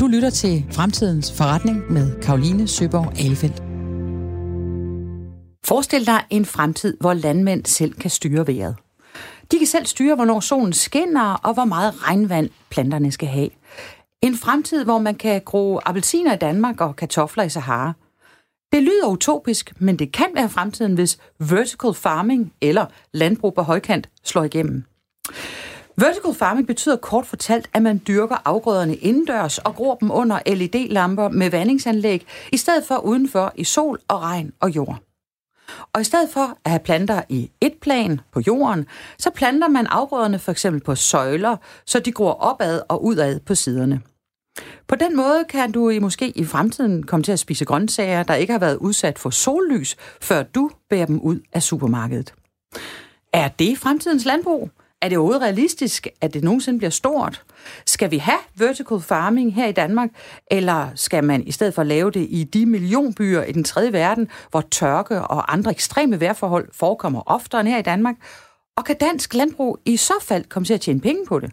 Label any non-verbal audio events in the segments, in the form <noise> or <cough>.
Du lytter til Fremtidens Forretning med Karoline Søborg Alefeldt. Forestil dig en fremtid, hvor landmænd selv kan styre vejret. De kan selv styre, hvornår solen skinner, og hvor meget regnvand planterne skal have. En fremtid, hvor man kan gro appelsiner i Danmark og kartofler i Sahara. Det lyder utopisk, men det kan være fremtiden, hvis vertical farming eller landbrug på højkant slår igennem. Vertical farming betyder kort fortalt, at man dyrker afgrøderne indendørs og gror dem under LED-lamper med vandingsanlæg, i stedet for udenfor i sol og regn og jord. Og i stedet for at have planter i et plan på jorden, så planter man afgrøderne for eksempel på søjler, så de gror opad og udad på siderne. På den måde kan du i måske i fremtiden komme til at spise grøntsager, der ikke har været udsat for sollys, før du bærer dem ud af supermarkedet. Er det fremtidens landbrug? Er det overhovedet realistisk, at det nogensinde bliver stort? Skal vi have vertical farming her i Danmark, eller skal man i stedet for lave det i de millionbyer i den tredje verden, hvor tørke og andre ekstreme vejrforhold forekommer oftere end her i Danmark? Og kan dansk landbrug i så fald komme til at tjene penge på det?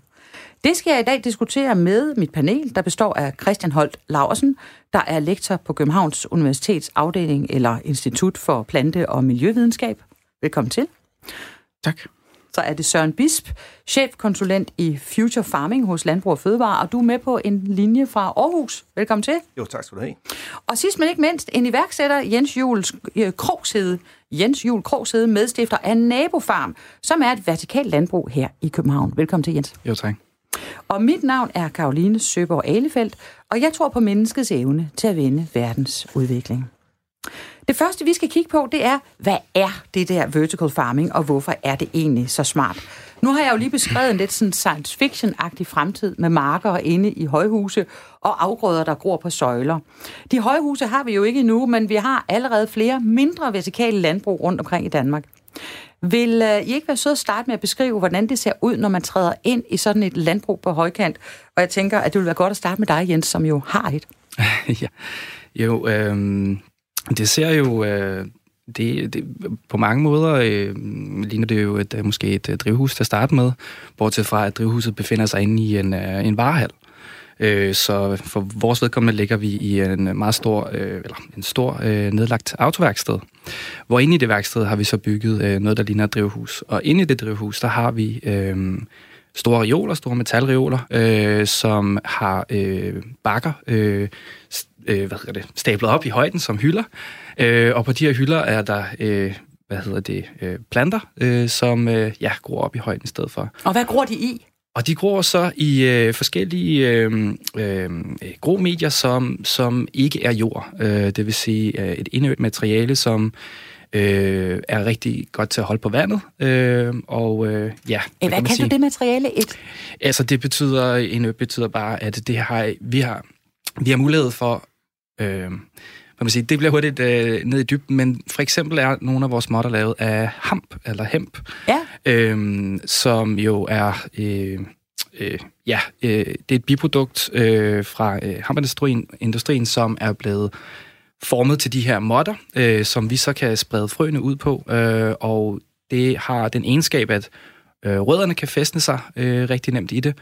Det skal jeg i dag diskutere med mit panel, der består af Christian Holt Laursen, der er lektor på Københavns Universitets afdeling eller Institut for Plante- og Miljøvidenskab. Velkommen til. Tak så er det Søren Bisp, chefkonsulent i Future Farming hos Landbrug og Fødevare, og du er med på en linje fra Aarhus. Velkommen til. Jo, tak skal du have. Og sidst men ikke mindst, en iværksætter, Jens Jules øh, Krogsede, Jens Jul Krogsede, medstifter af Nabofarm, som er et vertikalt landbrug her i København. Velkommen til, Jens. Jo, tak. Og mit navn er Karoline Søborg Alefeldt, og jeg tror på menneskets evne til at vende verdens udvikling. Det første, vi skal kigge på, det er, hvad er det der vertical farming, og hvorfor er det egentlig så smart? Nu har jeg jo lige beskrevet en lidt sådan science fiction-agtig fremtid med marker inde i højhuse og afgrøder, der gror på søjler. De højhuse har vi jo ikke endnu, men vi har allerede flere mindre vertikale landbrug rundt omkring i Danmark. Vil uh, I ikke være søde at starte med at beskrive, hvordan det ser ud, når man træder ind i sådan et landbrug på højkant? Og jeg tænker, at det vil være godt at starte med dig, Jens, som jo har et. <laughs> ja, jo, øh, det ser jo... Øh, det, det, på mange måder øh, ligner det jo et, øh, måske et øh, drivhus til at starte med, bortset fra, at drivhuset befinder sig inde i en, øh, en varehal. Øh, så for vores vedkommende ligger vi i en meget stor, øh, eller en stor øh, nedlagt autoværksted, hvor inde i det værksted har vi så bygget øh, noget, der ligner et drivhus. Og inde i det drivhus, der har vi øh, store reoler, store metalreoler, øh, som har øh, bakker, øh, øh, hvad hedder det, stablet op i højden som hylder. Øh, og på de her hylder er der øh, hvad hedder det, øh, planter, øh, som øh, ja, gror op i højden i stedet for. Og hvad gror de i? Og de gror så i øh, forskellige øh, øh, gromedier, som, som ikke er jord. Øh, det vil sige øh, et inødt materiale, som øh, er rigtig godt til at holde på vandet. Øh, og øh, ja, hvad kan, kan du det materiale? Et? Altså det betyder, inødt betyder bare, at det har, vi har vi har mulighed for Øh, man sige, det bliver hurtigt øh, ned i dybden, men for eksempel er nogle af vores måtter lavet af hamp, eller hemp, ja. øh, som jo er... Øh, øh, ja, øh, det er et biprodukt øh, fra øh, hampindustrien, industrien, som er blevet formet til de her måtter, øh, som vi så kan sprede frøene ud på, øh, og det har den egenskab, at øh, rødderne kan fæstne sig øh, rigtig nemt i det,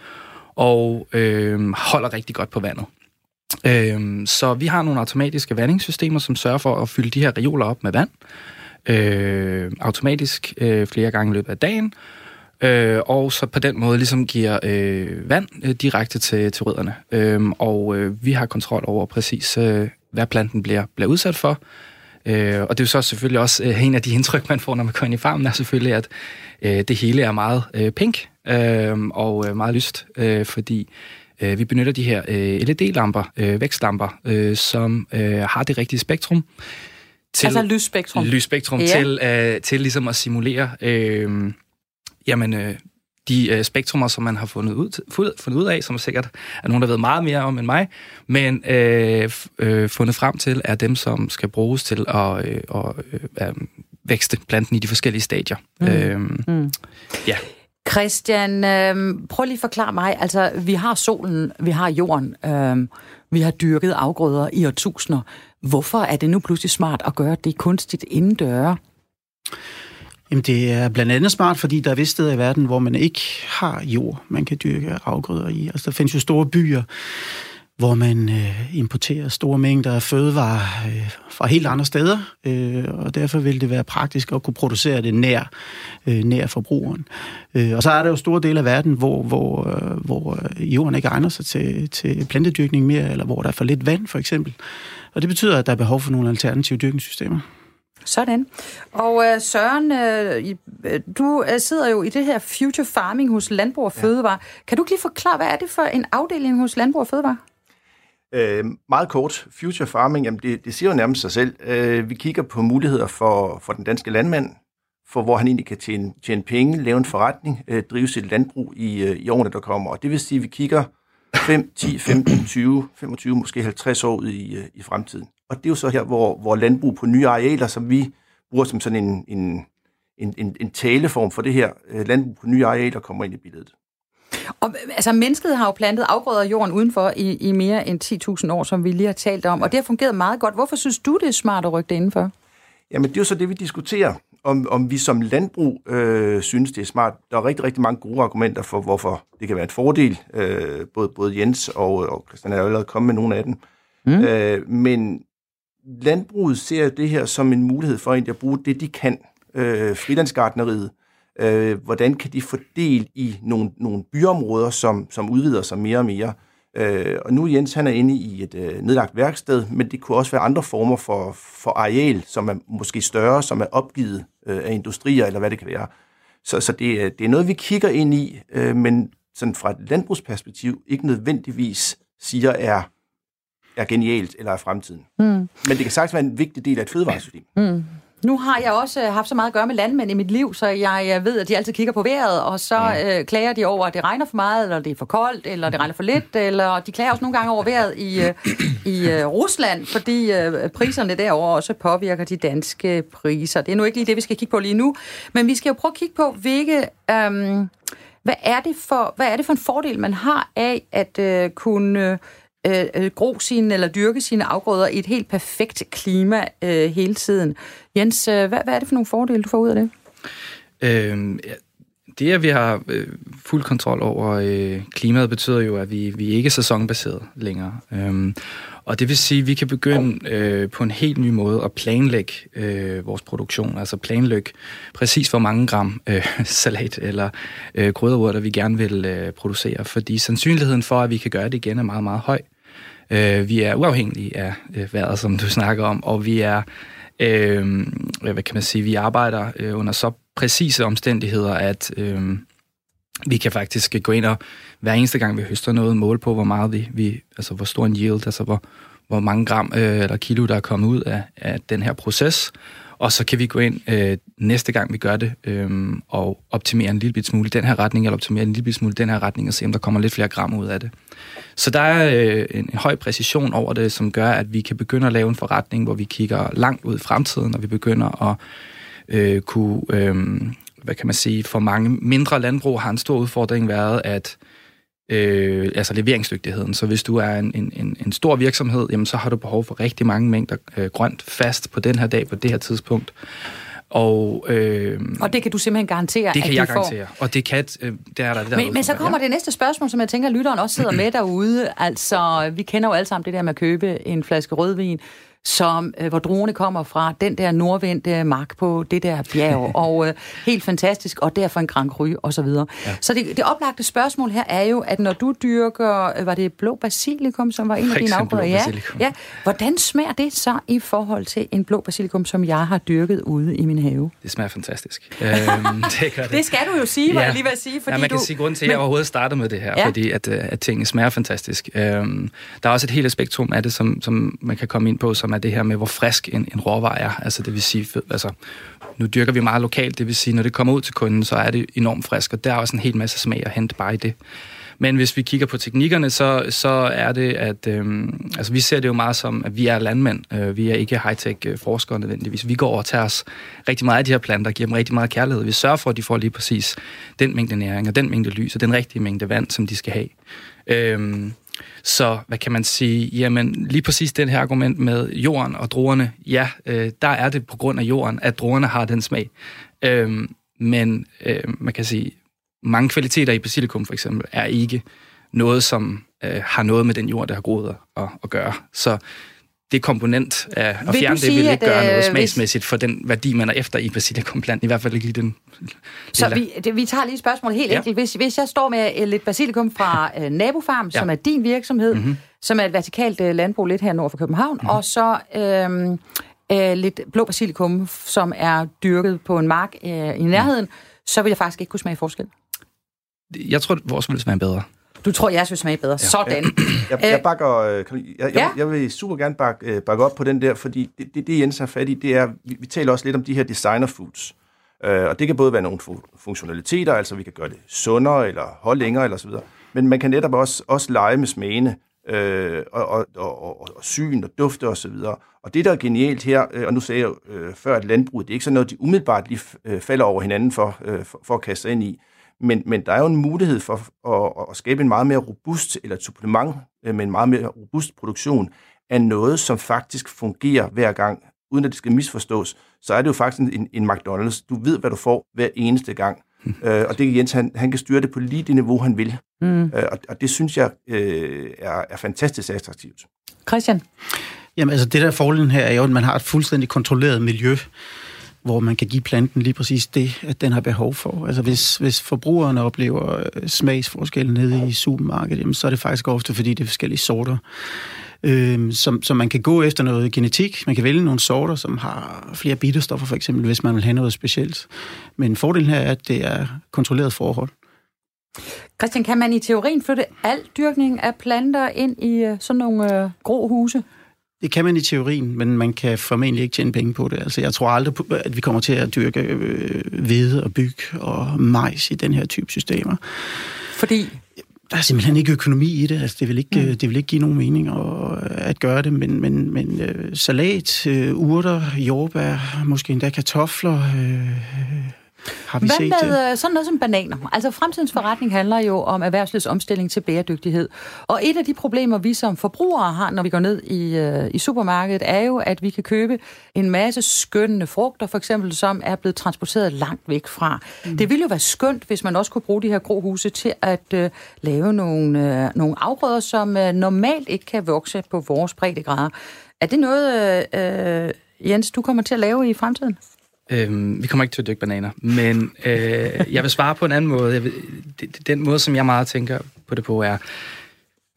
og øh, holder rigtig godt på vandet. Øhm, så vi har nogle automatiske vandingssystemer, som sørger for at fylde de her reoler op med vand øh, automatisk øh, flere gange i løbet af dagen, øh, og så på den måde ligesom giver øh, vand øh, direkte til, til rødderne. Øh, og øh, vi har kontrol over præcis, øh, hvad planten bliver, bliver udsat for. Øh, og det er jo så selvfølgelig også øh, en af de <laughs> indtryk, man får, når man går ind i farmen, er selvfølgelig, at øh, det hele er meget øh, pink øh, og øh, meget lyst, øh, fordi vi benytter de her øh, LED-lamper, øh, vækstlamper, øh, som øh, har det rigtige spektrum. Til, altså lysspektrum? Lysspektrum, ja. til, øh, til ligesom at simulere øh, jamen, øh, de øh, spektrummer, som man har fundet ud, fundet ud af, som sikkert er nogen, der ved meget mere om end mig, men øh, øh, fundet frem til, er dem, som skal bruges til at øh, og, øh, vækste planten i de forskellige stadier. Mm. Øh, mm. Ja. Christian, øh, prøv lige at forklare mig. Altså, vi har solen, vi har jorden, øh, vi har dyrket afgrøder i årtusinder. Hvorfor er det nu pludselig smart at gøre det kunstigt indendøre? Jamen, det er blandt andet smart, fordi der er vist steder i verden, hvor man ikke har jord, man kan dyrke afgrøder i. Altså, der findes jo store byer, hvor man øh, importerer store mængder af fødevarer øh, fra helt andre steder, øh, og derfor vil det være praktisk at kunne producere det nær, øh, nær forbrugeren. Øh, og så er der jo store dele af verden, hvor, hvor, øh, hvor øh, jorden ikke egner sig til, til plantedyrkning mere, eller hvor der er for lidt vand, for eksempel. Og det betyder, at der er behov for nogle alternative dyrkningssystemer. Sådan. Og øh, Søren, øh, du øh, sidder jo i det her Future Farming hos Landbrug og Fødevare. Ja. Kan du lige forklare, hvad er det for en afdeling hos Landbrug og Fødevare? Øh, meget kort, future farming, jamen det, det siger jo nærmest sig selv. Øh, vi kigger på muligheder for, for den danske landmand, for hvor han egentlig kan tjene, tjene penge, lave en forretning, øh, drive sit landbrug i, øh, i årene, der kommer. Og det vil sige, at vi kigger 5, 10, 15, 20, 25, måske 50 år ud i, øh, i fremtiden. Og det er jo så her, hvor, hvor landbrug på nye arealer, som vi bruger som sådan en, en, en, en, en taleform for det her, øh, landbrug på nye arealer kommer ind i billedet. Og, altså, mennesket har jo plantet afgrøder af jorden udenfor i, i mere end 10.000 år, som vi lige har talt om, og det har fungeret meget godt. Hvorfor synes du, det er smart at rykke det indenfor? Jamen, det er jo så det, vi diskuterer. Om, om vi som landbrug øh, synes, det er smart. Der er rigtig, rigtig mange gode argumenter for, hvorfor det kan være en fordel. Øh, både, både Jens og, og Christian er allerede kommet med nogle af dem. Mm. Øh, men landbruget ser det her som en mulighed for at bruge det, de kan. Øh, frilandsgardneriet Øh, hvordan kan de få del i nogle, nogle byområder, som, som udvider sig mere og mere? Øh, og nu Jens, han er inde i et øh, nedlagt værksted, men det kunne også være andre former for, for areal, som er måske større, som er opgivet øh, af industrier, eller hvad det kan være. Så, så det, det er noget, vi kigger ind i, øh, men sådan fra et landbrugsperspektiv ikke nødvendigvis siger er, er genialt eller er fremtiden. Mm. Men det kan sagtens være en vigtig del af et fødevaresystem. Mm. Nu har jeg også øh, haft så meget at gøre med landmænd i mit liv, så jeg ved, at de altid kigger på vejret, og så øh, klager de over, at det regner for meget, eller det er for koldt, eller det regner for lidt, eller de klager også nogle gange over vejret i, øh, i øh, Rusland, fordi øh, priserne derovre også påvirker de danske priser. Det er nu ikke lige det, vi skal kigge på lige nu, men vi skal jo prøve at kigge på, hvilke... Øh, hvad er, det for, hvad er det for en fordel, man har af at øh, kunne Øh, øh, gro sine eller dyrke sine afgrøder i et helt perfekt klima øh, hele tiden. Jens, øh, hvad, hvad er det for nogle fordele, du får ud af det? Øhm, det, at vi har øh, fuld kontrol over øh, klimaet, betyder jo, at vi, vi er ikke er sæsonbaseret længere. Øhm, og det vil sige, at vi kan begynde øh, på en helt ny måde at planlægge øh, vores produktion. Altså planlægge præcis, hvor mange gram øh, <laughs> salat eller øh, krydderurter, vi gerne vil øh, producere. Fordi sandsynligheden for, at vi kan gøre det igen, er meget, meget høj. Øh, vi er uafhængige af øh, vejret, som du <laughs> snakker om, og vi er, øh, hvad kan man sige, vi arbejder øh, under så præcise omstændigheder, at øh, vi kan faktisk gå ind og hver eneste gang vi høster noget, måle på, hvor meget vi, vi altså hvor stor en yield, altså hvor, hvor mange gram øh, eller kilo, der er kommet ud af, af den her proces. Og så kan vi gå ind øh, næste gang, vi gør det, øh, og optimere en lille smule i den her retning, eller optimere en lille smule i den her retning, og se, om der kommer lidt flere gram ud af det. Så der er øh, en, en høj præcision over det, som gør, at vi kan begynde at lave en forretning, hvor vi kigger langt ud i fremtiden, og vi begynder at øh, kunne, øh, hvad kan man sige, for mange mindre landbrug har en stor udfordring været, at øh, altså leveringsdygtigheden. Så hvis du er en, en, en stor virksomhed, jamen, så har du behov for rigtig mange mængder øh, grønt fast på den her dag, på det her tidspunkt. Og, øh, og det kan du simpelthen garantere, Det kan at jeg garantere, får... og det kan øh, det er der det der Men, men så kommer ja. det næste spørgsmål, som jeg tænker, at lytteren også sidder med <clears throat> derude. Altså, vi kender jo alle sammen det der med at købe en flaske rødvin som, øh, hvor drone kommer fra, den der nordvendte mark på det der bjerg, <laughs> og øh, helt fantastisk, og derfor en Grand Cru, og så videre. Ja. Så det, det oplagte spørgsmål her er jo, at når du dyrker, øh, var det blå basilikum, som var en af dine afgrøder? Ja, ja. Hvordan smager det så i forhold til en blå basilikum, som jeg har dyrket ude i min have? Det smager fantastisk. <laughs> øhm, det, gør det. det skal du jo sige, ja. jeg lige vil sige. Fordi ja, man kan du... sige grund til, at jeg overhovedet startede med det her, ja. fordi at, øh, at tingene smager fantastisk. Øhm, der er også et helt spektrum af det, som, som man kan komme ind på, som er det her med, hvor frisk en, en råvare er. Altså det vil sige, altså, nu dyrker vi meget lokalt, det vil sige, når det kommer ud til kunden, så er det enormt frisk, og der er også en hel masse smag at hente bare i det. Men hvis vi kigger på teknikkerne, så, så er det, at øh, altså vi ser det jo meget som, at vi er landmænd. Øh, vi er ikke high-tech øh, forskere nødvendigvis. Vi går over tager os rigtig meget af de her planter, giver dem rigtig meget kærlighed. Vi sørger for, at de får lige præcis den mængde næring, og den mængde lys, og den rigtige mængde vand, som de skal have. Øh, så hvad kan man sige? Jamen lige præcis den her argument med jorden og druerne, ja, øh, der er det på grund af jorden, at druerne har den smag. Øhm, men øh, man kan sige, mange kvaliteter i basilikum for eksempel er ikke noget, som øh, har noget med den jord, der har groet at, at gøre. Så det komponent af at Vil fjerne du det vil sige, ikke at, gøre øh, noget hvis- smagsmæssigt for den værdi, man er efter i basilikumplante. I hvert fald ikke lige den. Så vi, det, vi tager lige spørgsmålet helt Ja. enkelt. Hvis, hvis jeg står med øh, lidt basilikum fra øh, Nabofarm, ja. Som er din virksomhed, Mhm. mm-hmm. som er et vertikalt øh, landbrug lidt her nord for København, mm-hmm. og så øh, øh, lidt blå basilikum, som er dyrket på en mark øh, i nærheden, mm. så vil jeg faktisk ikke kunne smage forskel. Jeg tror, vores vil smage bedre. Du tror, jeg vil smage bedre. Ja. Sådan. Jeg, jeg bakker, øh, kan du- jeg, jeg, Ja. jeg vil super gerne bakke, øh, bakke op på den der, fordi det, det, det Jens har fat i, det er, vi, vi taler også lidt om de her designer foods. Øh, og det kan både være nogle fu- funktionaliteter, altså vi kan gøre det sundere, eller holde længere, eller så videre. Men man kan netop også, også lege med smagene, øh, og, og, og, og, og syn og dufte og så videre. Og det, der er genialt her, øh, og nu sagde jeg øh, før, at landbruget, det er ikke sådan noget, de umiddelbart lige øh, falder over hinanden for, øh, for, for at kaste sig ind i. Men, men der er jo en mulighed for at, at skabe en meget mere robust, eller et supplement øh, med en meget mere robust produktion af noget, som faktisk fungerer hver gang, uden at det skal misforstås, så er det jo faktisk en, en McDonald's. Du ved, hvad du får hver eneste gang. <laughs> øh, og det kan Jens, han, han kan styre det på lige det niveau, han vil. Mm. Øh, og, og det synes jeg øh, er, er fantastisk attraktivt. Christian? Jamen altså, det der fordelen her er jo, at man har et fuldstændig kontrolleret miljø, hvor man kan give planten lige præcis det, at den har behov for. Altså hvis, hvis forbrugerne oplever øh, smagsforskelle nede i supermarkedet, jamen, så er det faktisk ofte, fordi det er forskellige sorter. Øhm, som, som man kan gå efter noget genetik. Man kan vælge nogle sorter, som har flere bitterstoffer, for eksempel, hvis man vil have noget specielt. Men fordelen her er, at det er kontrolleret forhold. Christian, kan man i teorien flytte al dyrkning af planter ind i øh, sådan nogle øh, grå huse? Det kan man i teorien, men man kan formentlig ikke tjene penge på det. Altså, jeg tror aldrig, på, at vi kommer til at dyrke øh, hvede og byg og majs i den her type systemer. Fordi Der er simpelthen ikke økonomi i det. Altså, det, vil ikke, mm. det vil ikke give nogen mening at, at gøre det, men, men, men øh, salat, øh, urter, jordbær, måske endda kartofler, øh, har vi Hvad set det. med øh, sådan noget som bananer? Altså fremtidens forretning handler jo om erhvervslivets omstilling til bæredygtighed. Og et af de problemer, vi som forbrugere har, når vi går ned i, øh, i supermarkedet, er jo, at vi kan købe en masse skønne frugter, for eksempel, som er blevet transporteret langt væk fra. Mm. Det ville jo være skønt, hvis man også kunne bruge de her grohuse til at øh, lave nogle, øh, nogle afgrøder, som øh, normalt ikke kan vokse på vores breddegrader. Er det noget, øh, øh, Jens, du kommer til at lave i fremtiden? Øhm, vi kommer ikke til at dyrke bananer, men øh, jeg vil svare på en anden måde. Jeg vil, det, den måde, som jeg meget tænker på det på, er,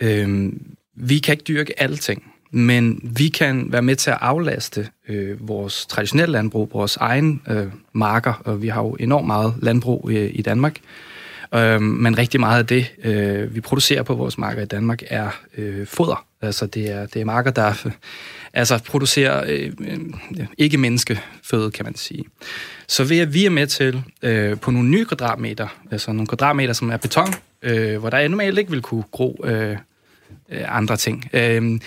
øh, vi kan ikke dyrke alting, men vi kan være med til at aflaste øh, vores traditionelle landbrug, vores egen øh, marker, og vi har jo enormt meget landbrug i, i Danmark. Øh, men rigtig meget af det, øh, vi producerer på vores marker i Danmark, er øh, foder. Altså det er, det er marker, der øh, altså, producerer øh, øh, ikke menneskeføde, kan man sige. Så ved at vi er med til øh, på nogle nye kvadratmeter, altså nogle kvadratmeter, som er beton, øh, hvor der normalt ikke vil kunne gro øh, øh, andre ting. Øh,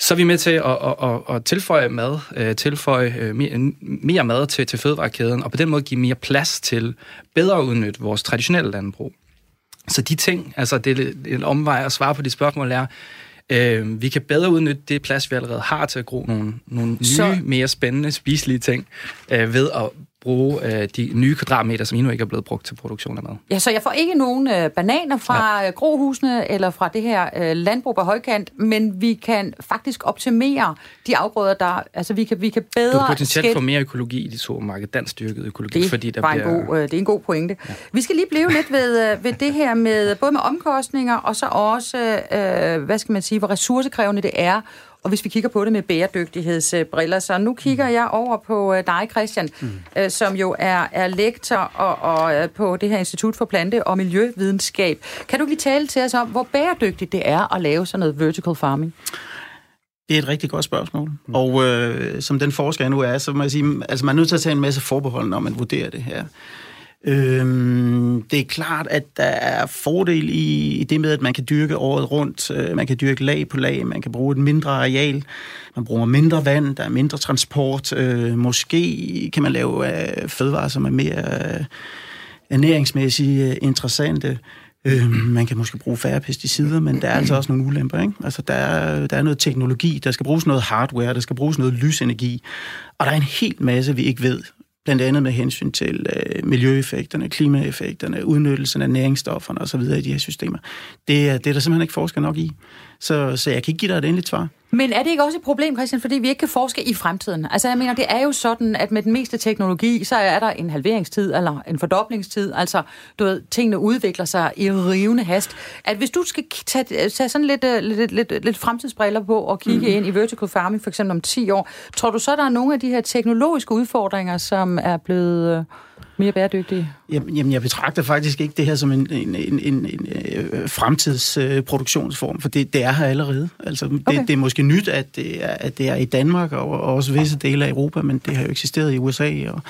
så er vi med til at, at, at, at tilføje mad, øh, tilføje øh, mere, mere mad til, til fødevarekæden, og på den måde give mere plads til bedre at udnytte vores traditionelle landbrug. Så de ting, altså det er det er en omvej at svare på de spørgsmål, er, øh, vi kan bedre udnytte det plads, vi allerede har til at gro nogle, nogle nye, Så- mere spændende, spiselige ting, øh, ved at bruge øh, de nye kvadratmeter, som endnu ikke er blevet brugt til produktion af mad. Ja, så jeg får ikke nogen øh, bananer fra ja. grohusene eller fra det her øh, landbrug på højkant, men vi kan faktisk optimere de afgrøder, der... Altså, vi kan, vi kan bedre... Du kan potentielt skæl- få mere økologi i de supermarked, dansk dyrket økologi, det fordi der bliver... en god, øh, det er en god pointe. Ja. Vi skal lige blive lidt ved, øh, ved det her med både med omkostninger og så også, øh, hvad skal man sige, hvor ressourcekrævende det er. Og hvis vi kigger på det med bæredygtighedsbriller, så nu kigger Mm. jeg over på øh, dig, Christian, mm. øh, som jo er, er lektor og, og øh, på det her Institut for Plante- og Miljøvidenskab. Kan du lige tale til os om, hvor bæredygtigt det er at lave sådan noget vertical farming? Det er et rigtig godt spørgsmål. Mm. Og øh, som den forsker nu er, så må jeg sige, altså man er nødt til at tage en masse forbehold, når man vurderer det her. Øhm, det er klart, at der er fordel i, i det med, at man kan dyrke året rundt. Øh, man kan dyrke lag på lag, man kan bruge et mindre areal, man bruger mindre vand, der er mindre transport. Øh, måske kan man lave øh, fødevarer, som er mere øh, ernæringsmæssigt øh, interessante. Øh, man kan måske bruge færre pesticider, men der er altså også nogle ulemper. Ikke? Altså, der, er, der er noget teknologi, der skal bruges noget hardware, der skal bruges noget lysenergi, og der er en hel masse, vi ikke ved blandt andet med hensyn til øh, miljøeffekterne, klimaeffekterne, udnyttelsen af næringsstofferne osv. i de her systemer. Det er, det er der simpelthen ikke forsker nok i. Så, så jeg kan ikke give dig et endeligt svar. Men er det ikke også et problem, Christian, fordi vi ikke kan forske i fremtiden? Altså jeg mener, det er jo sådan, at med den meste teknologi, så er der en halveringstid eller en fordoblingstid. Altså, du ved, tingene udvikler sig i rivende hast. At hvis du skal tage, tage sådan lidt, øh, lidt, lidt, lidt fremtidsbriller på og kigge mm. ind i vertical farming for eksempel om 10 år, tror du så, der er nogle af de her teknologiske udfordringer, som er blevet øh, mere bæredygtige? Jamen, jamen, jeg betragter faktisk ikke det her som en, en, en, en, en øh, fremtidsproduktionsform, for det, det er her allerede. Altså, det, okay. det er måske nyt, at det er, at det er i Danmark og, og også visse dele af Europa, men det har jo eksisteret i USA og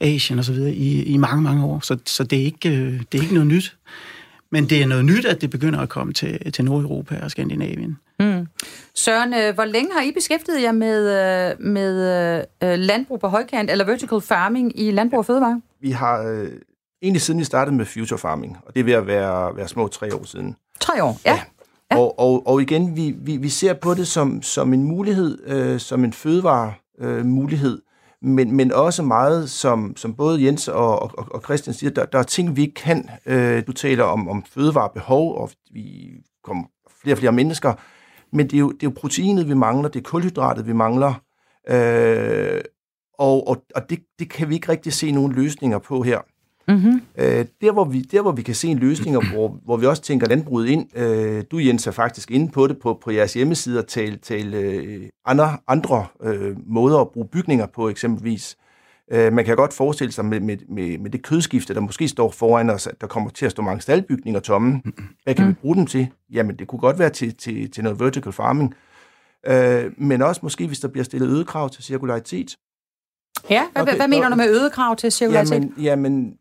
Asien og så videre i, i mange, mange år, så, så det, er ikke, øh, det er ikke noget nyt. Men det er noget nyt, at det begynder at komme til, til Nordeuropa og Skandinavien. Mm. Søren, øh, hvor længe har I beskæftiget jer med, øh, med øh, landbrug på højkant, eller vertical farming i landbrug og fødevare? Vi har øh, egentlig siden vi startede med future farming, og det er ved at være, være små tre år siden. Tre år, ja. ja. Og, og, og igen, vi, vi, vi ser på det som, som en mulighed, øh, som en fødevare øh, mulighed, men, men også meget, som, som både Jens og, og, og Christian siger, der, der er ting, vi ikke kan. Øh, du taler om, om fødevarebehov, og vi kommer flere og flere mennesker, men det er, jo, det er jo proteinet, vi mangler, det er kulhydratet, vi mangler, øh, og, og, og det, det kan vi ikke rigtig se nogen løsninger på her. Mm-hmm. Øh, der, hvor vi, der, hvor vi kan se en løsning, hvor, hvor vi også tænker landbruget ind, øh, du Jens er faktisk inde på det på, på jeres hjemmeside, og tale, tale øh, andre, andre øh, måder at bruge bygninger på eksempelvis. Øh, man kan godt forestille sig med, med, med, med det kødskifte, der måske står foran os, at der kommer til at stå mange staldbygninger tomme. Hvad kan mm. vi bruge dem til? Jamen, det kunne godt være til, til, til noget vertical farming, øh, men også måske, hvis der bliver stillet øget krav til cirkularitet. Ja, hvad, okay, hvad mener du med øget krav til cirkularitet? Jamen, jamen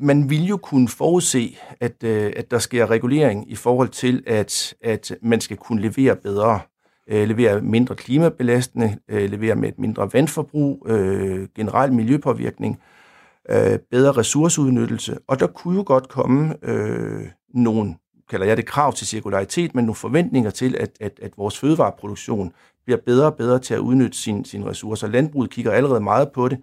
man vil jo kunne forudse, at, øh, at der sker regulering i forhold til, at, at man skal kunne levere bedre øh, levere mindre klimabelastende, øh, levere med et mindre vandforbrug, øh, generel miljøpåvirkning, øh, bedre ressourceudnyttelse, og der kunne jo godt komme øh, nogle, kalder jeg det krav til cirkularitet, men nogle forventninger til, at, at, at vores fødevareproduktion bliver bedre og bedre til at udnytte sine sin ressourcer. Landbruget kigger allerede meget på det.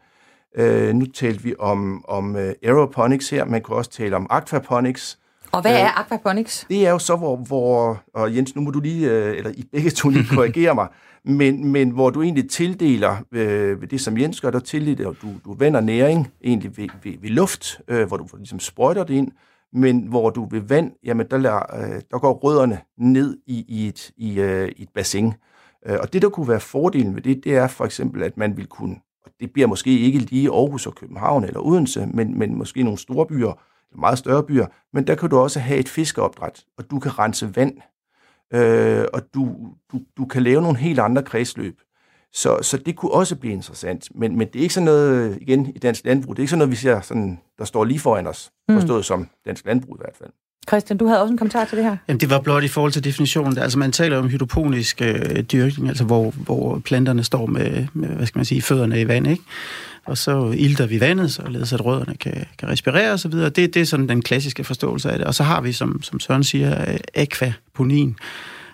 Øh, nu talte vi om, om uh, aeroponics her, man kan også tale om aquaponics, og hvad øh, er aquaponics? Det er jo så, hvor, hvor og Jens, nu må du lige, øh, eller I begge to lige <laughs> korrigere mig, men, men hvor du egentlig tildeler, øh, det som Jens gør, der tildeler, du, du vender næring egentlig ved, ved, ved luft, øh, hvor du ligesom sprøjter det ind, men hvor du ved vand, jamen der, lader, øh, der går rødderne ned i, i, et, i, øh, i et bassin. Øh, og det, der kunne være fordelen ved det, det er for eksempel, at man vil kunne, og det bliver måske ikke lige Aarhus og København eller Odense, men, men måske nogle store byer, meget større byer, men der kan du også have et fiskeopdræt, og du kan rense vand, øh, og du, du, du kan lave nogle helt andre kredsløb. Så, så det kunne også blive interessant. Men, men det er ikke sådan noget, igen, i dansk landbrug, det er ikke sådan noget, vi ser, sådan, der står lige foran os, mm. forstået som dansk landbrug i hvert fald. Christian, du havde også en kommentar til det her. Jamen, det var blot i forhold til definitionen. Altså, man taler om hydroponisk øh, dyrkning, altså hvor, hvor planterne står med, med, hvad skal man sige, fødderne i vand, ikke? og så ilter vi vandet, således at rødderne kan, kan respirere osv. Det, det er sådan den klassiske forståelse af det. Og så har vi, som, som Søren siger, øh, akvaponin,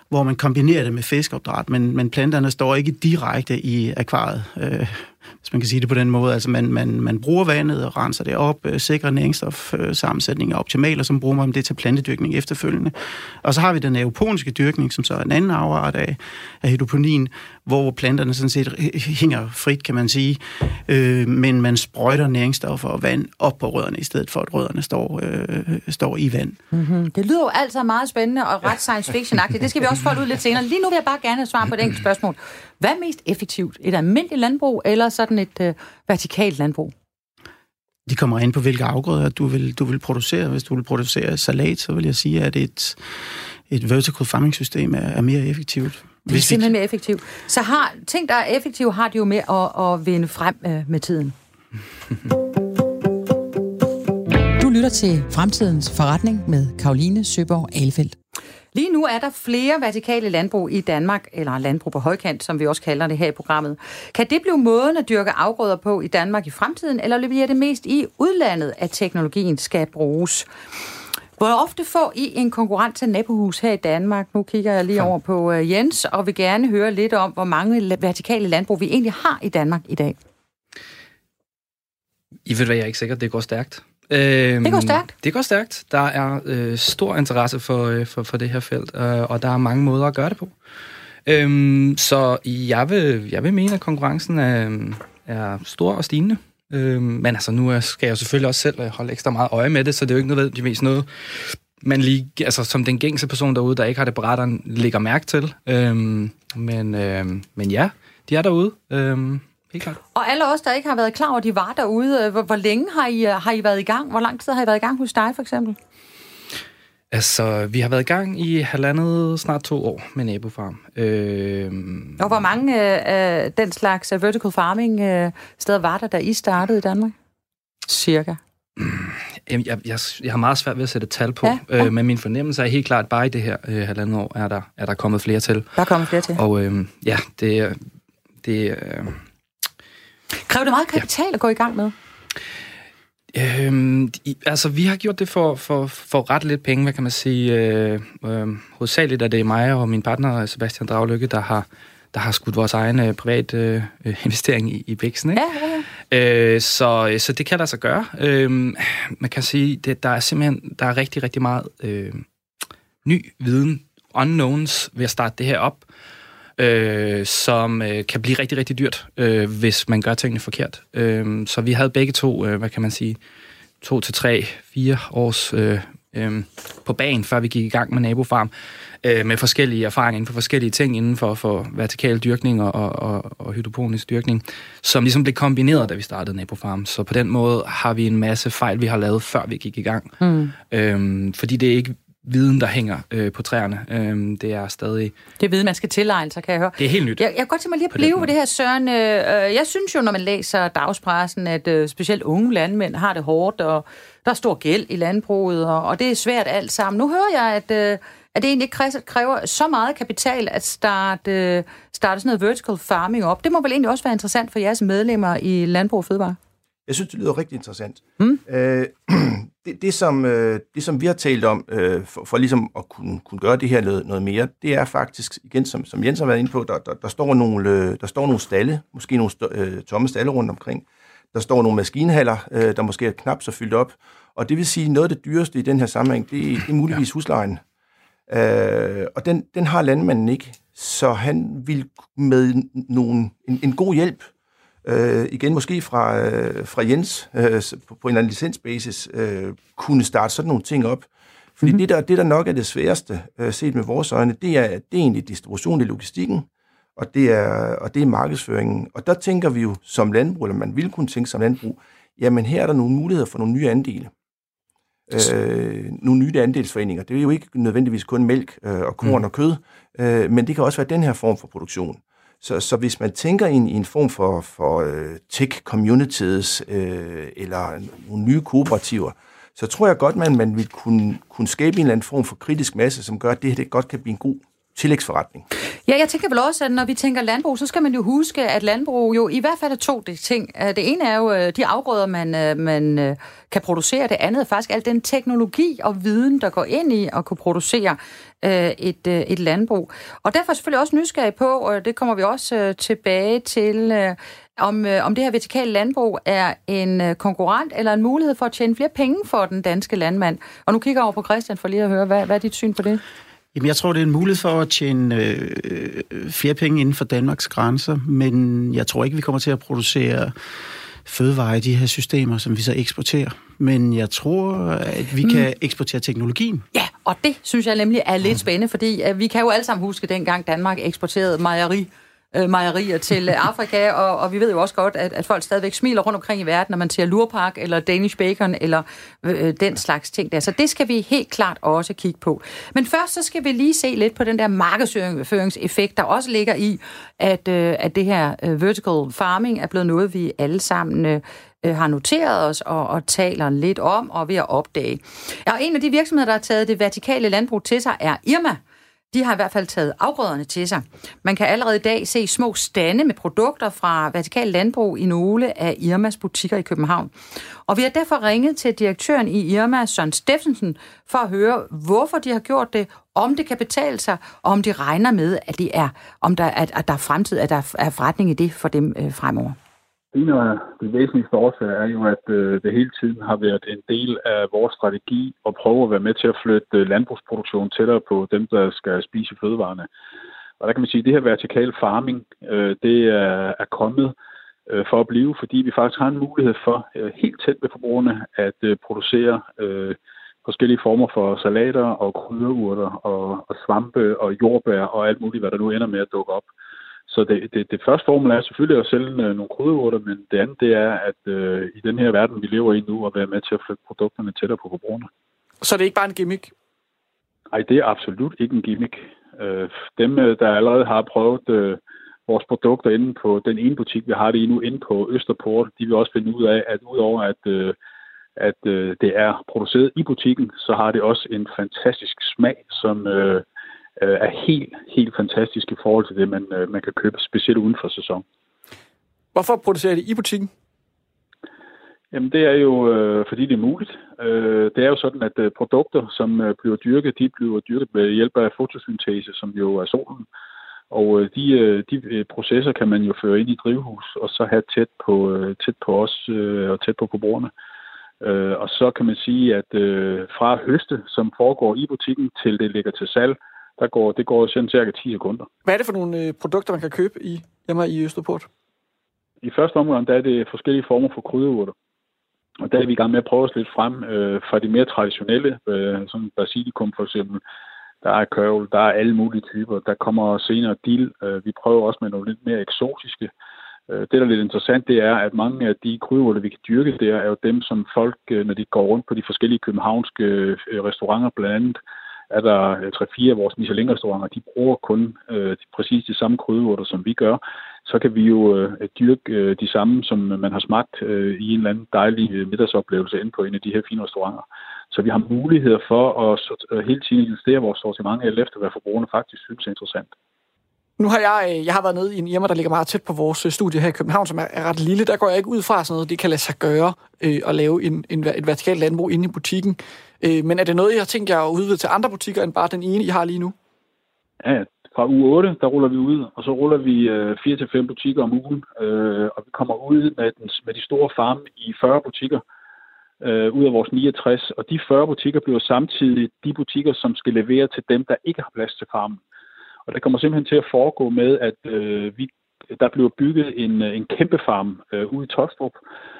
hvor man kombinerer det med fiskopdræt, men, men planterne står ikke direkte i akvariet. Øh, hvis man kan sige det på den måde. Altså man, man, man bruger vandet og renser det op, øh, sikrer næringsstofsammensætningen er optimal, og så bruger man det til plantedyrkning efterfølgende. Og så har vi den aeroponiske dyrkning, som så er en anden afart af, af hydroponin, hvor planterne sådan set hænger frit, kan man sige, øh, men man sprøjter næringsstoffer og vand op på rødderne, i stedet for at rødderne står, øh, står i vand. Mm-hmm. Det lyder jo altså meget spændende og ret science fiction-agtigt. Det skal vi også få ud lidt senere. Lige nu vil jeg bare gerne svare på et enkelt spørgsmål. Hvad er mest effektivt? Et almindeligt landbrug eller sådan et øh, vertikalt landbrug? De kommer ind på, hvilke afgrøder du vil, du vil producere. Hvis du vil producere salat, så vil jeg sige, at et, et vertical farming system er, er mere effektivt. Det er simpelthen mere effektivt. Så har ting, der er effektive, har de jo med at, at vinde frem øh, med tiden. Du lytter til Fremtidens Forretning med Karoline Søborg Alefeldt. Lige nu er der flere vertikale landbrug i Danmark, eller landbrug på højkant, som vi også kalder det her i programmet. Kan det blive måden at dyrke afgrøder på i Danmark i fremtiden, eller bliver det mest i udlandet, at teknologien skal bruges? Hvor ofte får I en konkurrent til nabohus her i Danmark? Nu kigger jeg lige over på øh, Jens, og vil gerne høre lidt om, hvor mange vertikale landbrug vi egentlig har i Danmark i dag. I ved hvad, jeg er ikke sikker, det går stærkt. Øhm, Det går stærkt? Det går stærkt. Der er øh, stor interesse for, øh, for, for det her felt, øh, og der er mange måder at gøre det på. Øhm, så jeg vil, jeg vil mene, at konkurrencen er, er stor og stigende. Øhm, men altså, nu skal jeg jo selvfølgelig også selv øh, holde ekstra meget øje med det, så det er jo ikke nødvendigvis noget, man lige, altså som den gængse person derude, der ikke har det på radaren, lægger mærke til. Øhm, men, øhm, men ja, de er derude. Øhm, helt klart. Og alle os, der ikke har været klar over, de var derude, øh, hvor, hvor længe har I, øh, har I været i gang? Hvor lang tid har I været i gang hos dig, for eksempel? Altså, vi har været i gang i halvandet, snart to år med Nabofarm. Øhm, Og hvor mange øh, den slags vertical farming øh, steder var der, da I startede i Danmark? Cirka. Jamen, jeg, jeg, jeg har meget svært ved at sætte et tal på, Ja, ja. Øh, men min fornemmelse er helt klart, at bare i det her øh, halvandet år er der, er der kommet flere til. Der kommer flere til. Og øh, ja, det, er- det øh, Kræver det meget kapital at gå i gang med? øh, i, altså, vi har gjort det for, for, for ret lidt penge, hvad kan man sige. Øh, øh, hovedsageligt er det mig og min partner, Sebastian Draglykke, der har, der har skudt vores egen øh, privat øh, investering i, i Bixen. Ikke? Ja, ja, ja. Øh, så, så det kan lade sig gøre. Øh, man kan sige, det, der er simpelthen der er rigtig, rigtig meget øh, ny viden, unknowns, ved at starte det her op, øh, som øh, kan blive rigtig, rigtig dyrt, øh, hvis man gør tingene forkert. Øh, så vi havde begge to, øh, hvad kan man sige, to til tre, fire års øh, øh, på banen, før vi gik i gang med Nabofarm, øh, med forskellige erfaringer inden for forskellige ting inden for, for vertikal dyrkning og, og, og, og hydroponisk dyrkning, som ligesom blev kombineret, da vi startede Nabofarm. Så på den måde har vi en masse fejl, vi har lavet, før vi gik i gang. Mm. Øhm, fordi det er ikke viden, der hænger øh, på træerne. Øhm, det er stadig... Det er viden, man skal tilegne sig, kan jeg høre. Det er helt nyt. Jeg, jeg kan godt tænke mig lige at blive ved det her, Søren. Øh, øh, jeg synes jo, når man læser dagspressen, at øh, specielt unge landmænd har det hårdt, og der er stor gæld i landbruget, og, og det er svært alt sammen. Nu hører jeg, at, øh, at det egentlig ikke kræver- kræver så meget kapital at starte, øh, starte sådan noget vertical farming op. Det må vel egentlig også være interessant for jeres medlemmer i Landbrug og Fødevare? Jeg synes, det lyder rigtig interessant. Mm. Øh, <clears throat> det, det, som, øh, det, som vi har talt om, øh, for, for ligesom at kunne, kunne gøre det her noget, noget mere, det er faktisk, igen, som, som Jens har været inde på, der, der, der, står, nogle, øh, der står nogle stalle, måske nogle stå, øh, tomme stalle rundt omkring. Der står nogle maskinhaller, øh, der måske er knap så fyldt op. Og det vil sige, noget af det dyreste i den her sammenhæng, det, det er muligvis huslejen. Øh, og den, den har landmanden ikke, så han vil med nogen, en, en god hjælp, øh, igen måske fra, øh, fra Jens øh, på, en eller anden licensbasis, øh, kunne starte sådan nogle ting op. Fordi mm-hmm. det, der, det, der nok er det sværeste, øh, set med vores øjne, det er, det er egentlig distribution i logistikken, og det, er, og det er markedsføringen. Og der tænker vi jo som landbrug, eller man vil kunne tænke som landbrug, jamen her er der nogle muligheder for nogle nye andele. Øh, nogle nye andelsforeninger. Det er jo ikke nødvendigvis kun mælk øh, og korn mm. og kød, øh, men det kan også være den her form for produktion. Så, så hvis man tænker i en, i en form for, for uh, tech communities øh, eller nogle nye kooperativer, så tror jeg godt, man, man vil kunne, kunne skabe en eller anden form for kritisk masse, som gør, at det her det godt kan blive en god tillægsforretning. Ja, jeg tænker vel også, at når vi tænker landbrug, så skal man jo huske, at landbrug jo i hvert fald er to det ting. Øh, det ene er jo øh, de afgrøder, man, øh, man kan producere. Det andet er faktisk al den teknologi og viden, der går ind i at kunne producere et, et landbrug. Og derfor er jeg selvfølgelig også nysgerrig på, og det kommer vi også tilbage til, om, om det her vertikale landbrug er en konkurrent eller en mulighed for at tjene flere penge for den danske landmand. Og nu kigger jeg over på Christian for lige at høre, hvad, hvad er dit syn på det? Jamen, jeg tror, det er en mulighed for at tjene øh, flere penge inden for Danmarks grænser, men jeg tror ikke, vi kommer til at producere fødevarer i de her systemer, som vi så eksporterer. Men jeg tror, at vi mm. kan eksportere teknologien. Ja, og det synes jeg nemlig er lidt spændende, fordi øh, vi kan jo alle sammen huske dengang Danmark eksporterede mejeri øh, mejerier til øh, Afrika, <laughs> og, og vi ved jo også godt, at, at folk stadigvæk smiler rundt omkring i verden, når man ser lurpark eller Danish bacon eller øh, den slags ting der. Så det skal vi helt klart også kigge på. Men først så skal vi lige se lidt på den der markedsføringseffekt, der også ligger i, at, øh, at det her øh, vertical farming er blevet noget, vi alle sammen øh, øh har noteret os og, og taler lidt om og ved at opdage. Ja, og en af de virksomheder, der har taget det vertikale landbrug til sig, er Irma. De har i hvert fald taget afgrøderne til sig. Man kan allerede i dag se små stande med produkter fra vertikal landbrug i nogle af Irmas butikker i København. Og vi har derfor ringet til direktøren i Irma, Søren Steffensen, for at høre, hvorfor de har gjort det, om det kan betale sig, og om de regner med, at det er, om der, at, at der er fremtid, at der er forretning i det for dem øh, fremover. En af de væsentligste årsager er jo, at øh, det hele tiden har været en del af vores strategi at prøve at være med til at flytte øh, landbrugsproduktionen tættere på dem, der skal spise fødevarene. Og der kan man sige, at det her vertikal farming, øh, det er, er kommet øh, for at blive, fordi vi faktisk har en mulighed for øh, helt tæt ved forbrugerne at øh, producere øh, forskellige former for salater og krydderurter og, og svampe og jordbær og alt muligt, hvad der nu ender med at dukke op. Så det, det, det første formål er selvfølgelig at sælge øh, nogle krydderurter, men det andet det er, at øh, i den her verden, vi lever i nu, at være med til at flytte produkterne tættere på forbrugerne. Så det er ikke bare en gimmick? Nej, det er absolut ikke en gimmick. Øh, dem, øh, der allerede har prøvet øh, vores produkter inde på den ene butik, vi har det i nu, inde på Østerport, de vil også finde ud af, at udover at, øh, at øh, det er produceret i butikken, så har det også en fantastisk smag, som øh, er helt, helt fantastisk i forhold til det, man, øh, man kan købe, specielt uden for sæson. Hvorfor producerer det i butikken? Jamen, det er jo, øh, fordi det er muligt. Øh, det er jo sådan, at øh, produkter, som øh, bliver dyrket, de bliver dyrket ved hjælp af fotosyntese, som jo er solen. Og øh, de, øh, de øh, processer kan man jo føre ind i drivhus, og så have tæt på, øh, tæt på os øh, og tæt på forbrugerne. Øh, og så kan man sige, at øh, fra høste, som foregår i butikken, til det ligger til salg, der går, det går sådan cirka 10 sekunder. Hvad er det for nogle øh, produkter, man kan købe i, hjemme i Østerport? I første omgang, der er det forskellige former for krydderurter. Og der er vi i gang med at prøve os lidt frem øh, fra de mere traditionelle, øh, som basilikum for eksempel. Der er kørvel, der er alle mulige typer. Der kommer senere dild. Øh, vi prøver også med nogle lidt mere eksotiske. Øh, det, der er lidt interessant, det er, at mange af de krydderurter, vi kan dyrke der, er jo dem, som folk, øh, når de går rundt på de forskellige københavnske øh, restauranter blandt andet, er der øh, tre-fire af vores Michelin-restauranter, de bruger kun øh, præcis de samme krydderurter, som vi gør. Så kan vi jo øh, dyrke øh, de samme, som man har smagt øh, i en eller anden dejlig øh, middagsoplevelse inde på en af de her fine restauranter. Så vi har muligheder for at øh, hele tiden investere vores sortiment efter, hvad forbrugerne faktisk synes er interessant. Nu har jeg, øh, jeg har været nede i en hjemme, der ligger meget tæt på vores studie her i København, som er, ret lille. Der går jeg ikke ud fra sådan noget, det kan lade sig gøre øh, at lave en, en, et vertikalt landbrug inde i butikken. Øh, men er det noget, jeg har tænkt jer at udvide til andre butikker, end bare den ene, I har lige nu? Ja, fra uge 8, der ruller vi ud, og så ruller vi øh, 4-5 butikker om ugen, øh, og vi kommer ud med, den, med de store farme i 40 butikker øh, ud af vores 69, og de 40 butikker bliver samtidig de butikker, som skal levere til dem, der ikke har plads til farmen. Og det kommer simpelthen til at foregå med, at øh, vi, der bliver bygget en, øh, en kæmpe farm øh, ude i Tostrup,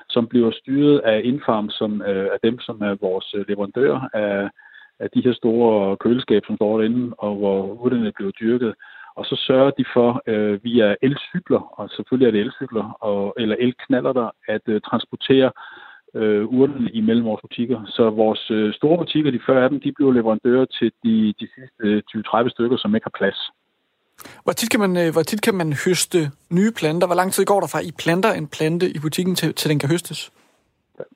som bliver styret af Infarm, som øh, er dem, som er vores øh, leverandør af, af de her store køleskab, som står derinde, og hvor urterne bliver dyrket. Og så sørger de for øh, via elcykler, og selvfølgelig er det elcykler, og, eller elknaller der, at øh, transportere øh, urten imellem vores butikker. Så vores øh, store butikker, de 40 af dem, de bliver leverandører til de, de sidste øh, 20-30 stykker, som ikke har plads. Hvor tit, kan man, øh, hvor tit kan man høste nye planter? Hvor lang tid går der fra, I planter en plante i butikken, til, til den kan høstes?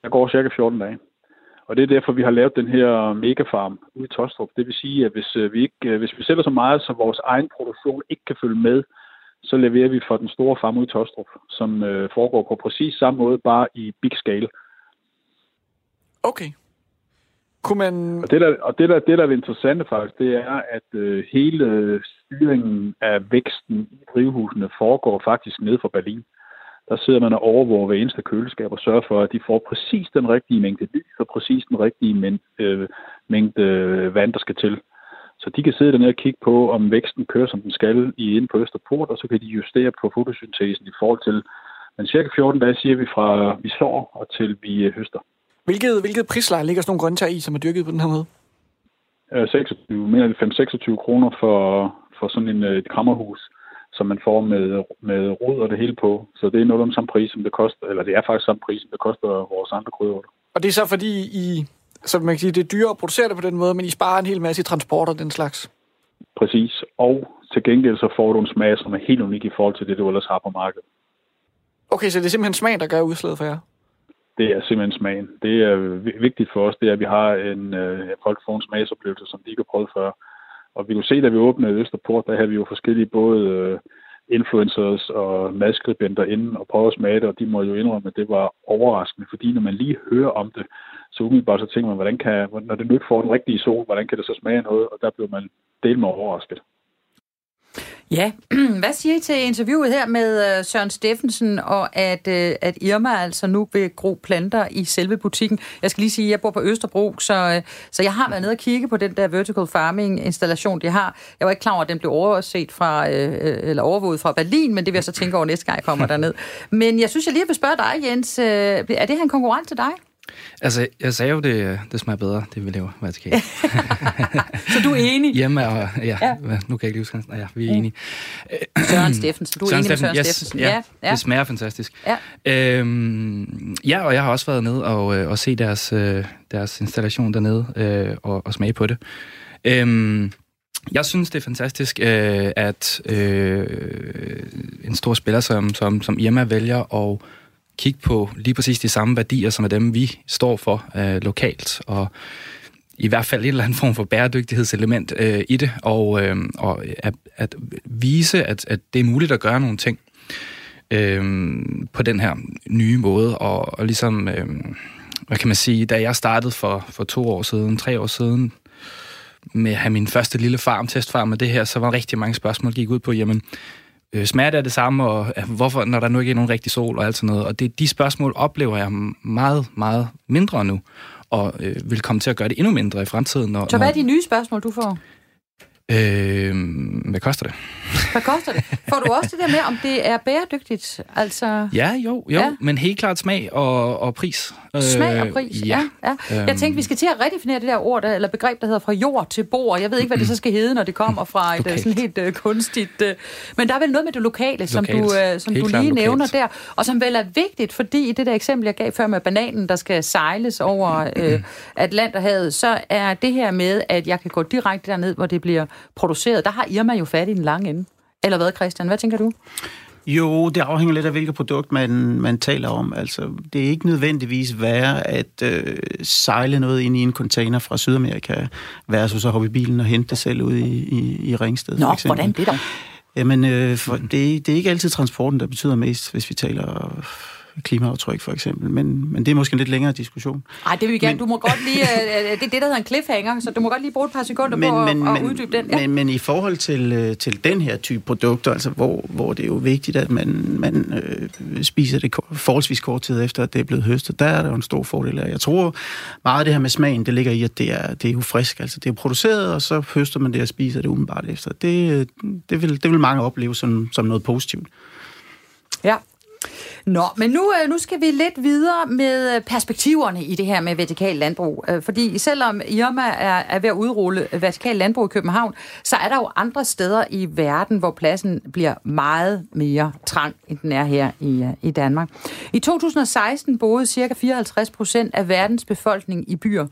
Der går cirka 14 dage. Og det er derfor, vi har lavet den her megafarm ude i Tostrup. Det vil sige, at hvis øh, vi, ikke, øh, hvis vi sælger så meget, så vores egen produktion ikke kan følge med, så leverer vi fra den store farm ude i Tostrup, som øh, foregår på præcis samme måde, bare i big scale. Okay. Kunne man... Og det, der, og det, der, det, der er det interessante faktisk, det er, at øh, hele styringen af væksten i drivhusene foregår faktisk ned fra Berlin. Der sidder man og overvåger hver eneste køleskab og sørger for, at de får præcis den rigtige mængde lys og præcis den rigtige mængde, øh, mængde øh, vand, der skal til. Så de kan sidde dernede og kigge på, om væksten kører, som den skal, i inde på Østerport, og så kan de justere på fotosyntesen i forhold til, men cirka 14 dage siger vi fra vi sår og til vi øh, høster. Hvilket, hvilket prisleje ligger sådan nogle grøntsager i, som er dyrket på den her måde? 26, mere end 5-26 kroner for, for sådan en, øh, et krammerhus, som man får med, med rod og det hele på. Så det er noget om samme pris, som det koster, eller det er faktisk samme pris, som det koster vores andre krydderurter. Og det er så fordi I, så man kan sige, det er dyrere at producere det på den måde, men I sparer en hel masse i transport og den slags? Præcis. Og til gengæld så får du en smag, som er helt unik i forhold til det, du ellers har på markedet. Okay, så det er simpelthen smagen, der gør udslaget for jer? Det er simpelthen smagen. Det er vigtigt for os, det er, at vi har en, øh, folk får en smagsoplevelse, som de ikke har prøvet før. Og vi kunne se, da vi åbnede Østerport, der havde vi jo forskellige både øh, influencers og madskribenter inden og prøve at smage det, og de må jo indrømme, at det var overraskende, fordi når man lige hører om det, så umiddelbart så tænker man, hvordan kan, når det nu ikke får den rigtige sol, hvordan kan det så smage noget, og der blev man del med overrasket. Ja, <clears throat> hvad siger I til interviewet her med øh, Søren Steffensen, og at, øh, at Irma altså nu vil gro planter i selve butikken? Jeg skal lige sige, at jeg bor på Østerbro, så, øh, så jeg har været nede og kigge på den der vertical farming installation, de har. Jeg var ikke klar over, at den blev overset fra, eller overvåget fra Berlin, men det vil jeg så tænke over næste gang, jeg kommer derned. Men jeg synes, jeg lige vil spørge dig, Jens. Er det her en konkurrent til dig? Altså, jeg sagde jo, det, det smager bedre, det vi laver vertikalt. <laughs> så du er enig? Hjemme og, ja, ja. nu kan jeg ikke lige huske, ja, vi er enige. Søren Steffensen, du er Søren enig med Søren yes, Steffensen. Ja, ja, det smager fantastisk. Ja. Øhm, ja, og jeg har også været ned og, øh, og se deres, øh, deres installation dernede øh, og, og smage på det. Øhm, jeg synes, det er fantastisk, øh, at øh, en stor spiller som, som, som Irma vælger at kigge på lige præcis de samme værdier, som er dem, vi står for øh, lokalt, og i hvert fald en eller anden form for bæredygtighedselement øh, i det, og, øh, og at, at vise, at, at det er muligt at gøre nogle ting øh, på den her nye måde, og, og ligesom, øh, hvad kan man sige, da jeg startede for, for to år siden, tre år siden, med at have min første lille farm, testfarm med det her, så var rigtig mange spørgsmål, gik ud på, jamen, øh, smerte er det samme, og øh, hvorfor, når der nu ikke er nogen rigtig sol og alt sådan noget. Og det, de spørgsmål oplever jeg meget, meget mindre nu, og øh, vil komme til at gøre det endnu mindre i fremtiden. Når, Så hvad er de nye spørgsmål, du får? Øh, hvad koster det? Hvad koster det? Får du også det der med, om det er bæredygtigt? Altså... Ja, jo, jo, ja. men helt klart smag og, og pris. Smag og pris, øh, ja. ja, ja. Jeg tænkte, vi skal til at redefinere det der ord, der, eller begreb, der hedder fra jord til bord. Jeg ved ikke, hvad det så skal hedde, når det kommer fra et sådan helt uh, kunstigt... Uh, men der er vel noget med det lokale, som lokalt. du, uh, som du lige lokalt. nævner der, og som vel er vigtigt, fordi i det der eksempel, jeg gav før med bananen, der skal sejles over uh, Atlanterhavet, så er det her med, at jeg kan gå direkte derned, hvor det bliver produceret. Der har Irma jo fat i den lange ende. Eller hvad, Christian? Hvad tænker du? Jo, det afhænger lidt af, hvilket produkt man, man taler om. Altså, det er ikke nødvendigvis værre at øh, sejle noget ind i en container fra Sydamerika, versus at hoppe i bilen og hente det selv ud i, i, i Ringsted. Nå, hvordan det der? Jamen, øh, for, det, det er ikke altid transporten, der betyder mest, hvis vi taler klimaaftryk for eksempel, men, men det er måske en lidt længere diskussion. Nej, det vil vi gerne. Men, du må godt lige, uh, det er det, der hedder en cliffhanger, så du må godt lige bruge et par sekunder men, på men, at, at uddybe den. Ja. Men, men i forhold til, øh, til den her type produkter, altså hvor, hvor det er jo vigtigt, at man, man øh, spiser det forholdsvis kort tid efter, at det er blevet høstet, der er der jo en stor fordel af. Jeg tror meget af det her med smagen, det ligger i, at det er, det er jo frisk, altså det er produceret, og så høster man det og spiser det umiddelbart efter. Det, det, vil, det vil mange opleve som, som noget positivt. Ja, Nå, men nu, øh, nu skal vi lidt videre med øh, perspektiverne i det her med vertikal landbrug. Øh, fordi selvom Irma er, er ved at udrulle vertikal landbrug i København, så er der jo andre steder i verden, hvor pladsen bliver meget mere trang, end den er her i, i Danmark. I 2016 boede ca. 54 procent af verdens befolkning i byer.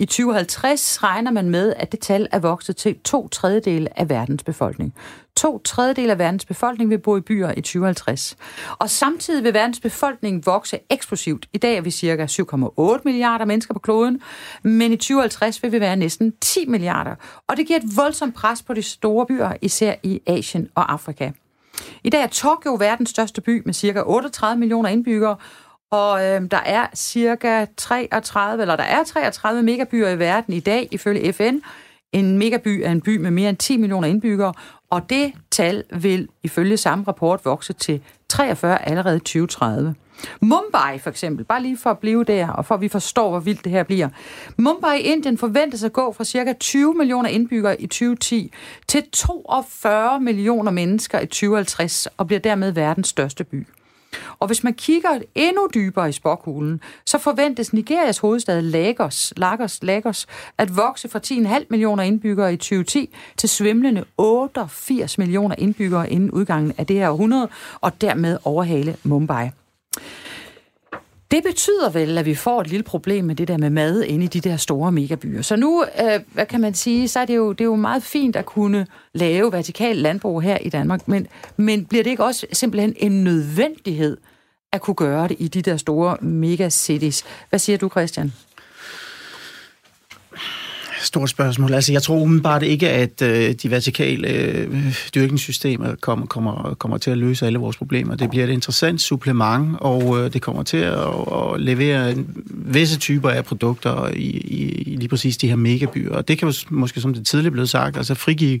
I 2050 regner man med, at det tal er vokset til to tredjedele af verdens befolkning. To tredjedele af verdens befolkning vil bo i byer i 2050. Og samtidig vil verdens befolkning vokse eksplosivt. I dag er vi cirka 7,8 milliarder mennesker på kloden, men i 2050 vil vi være næsten 10 milliarder. Og det giver et voldsomt pres på de store byer, især i Asien og Afrika. I dag er Tokyo verdens største by med cirka 38 millioner indbyggere, og øh, der er cirka 33, eller der er 33 megabyer i verden i dag, ifølge FN. En megaby er en by med mere end 10 millioner indbyggere, og det tal vil ifølge samme rapport vokse til 43 allerede i 2030. Mumbai for eksempel, bare lige for at blive der, og for at vi forstår, hvor vildt det her bliver. Mumbai i Indien forventes at gå fra cirka 20 millioner indbyggere i 2010 til 42 millioner mennesker i 2050, og bliver dermed verdens største by. Og hvis man kigger endnu dybere i spokhulen, så forventes Nigerias hovedstad Lagos, Lagos, Lagos at vokse fra 10,5 millioner indbyggere i 2010 til svimlende 88 millioner indbyggere inden udgangen af det her århundrede, og dermed overhale Mumbai. Det betyder vel, at vi får et lille problem med det der med mad inde i de der store megabyer. Så nu, øh, hvad kan man sige, så er det, jo, det er jo meget fint at kunne lave vertikal landbrug her i Danmark, men, men bliver det ikke også simpelthen en nødvendighed at kunne gøre det i de der store megacities? Hvad siger du, Christian? Stort spørgsmål. Altså, jeg tror umiddelbart ikke, at øh, de vertikale øh, dyrkningssystemer kommer, kommer, kommer til at løse alle vores problemer. Det bliver et interessant supplement, og øh, det kommer til at, at levere en, visse typer af produkter i, i, i lige præcis de her megabyer. Og det kan jo måske, som det tidligere blev sagt, altså frigive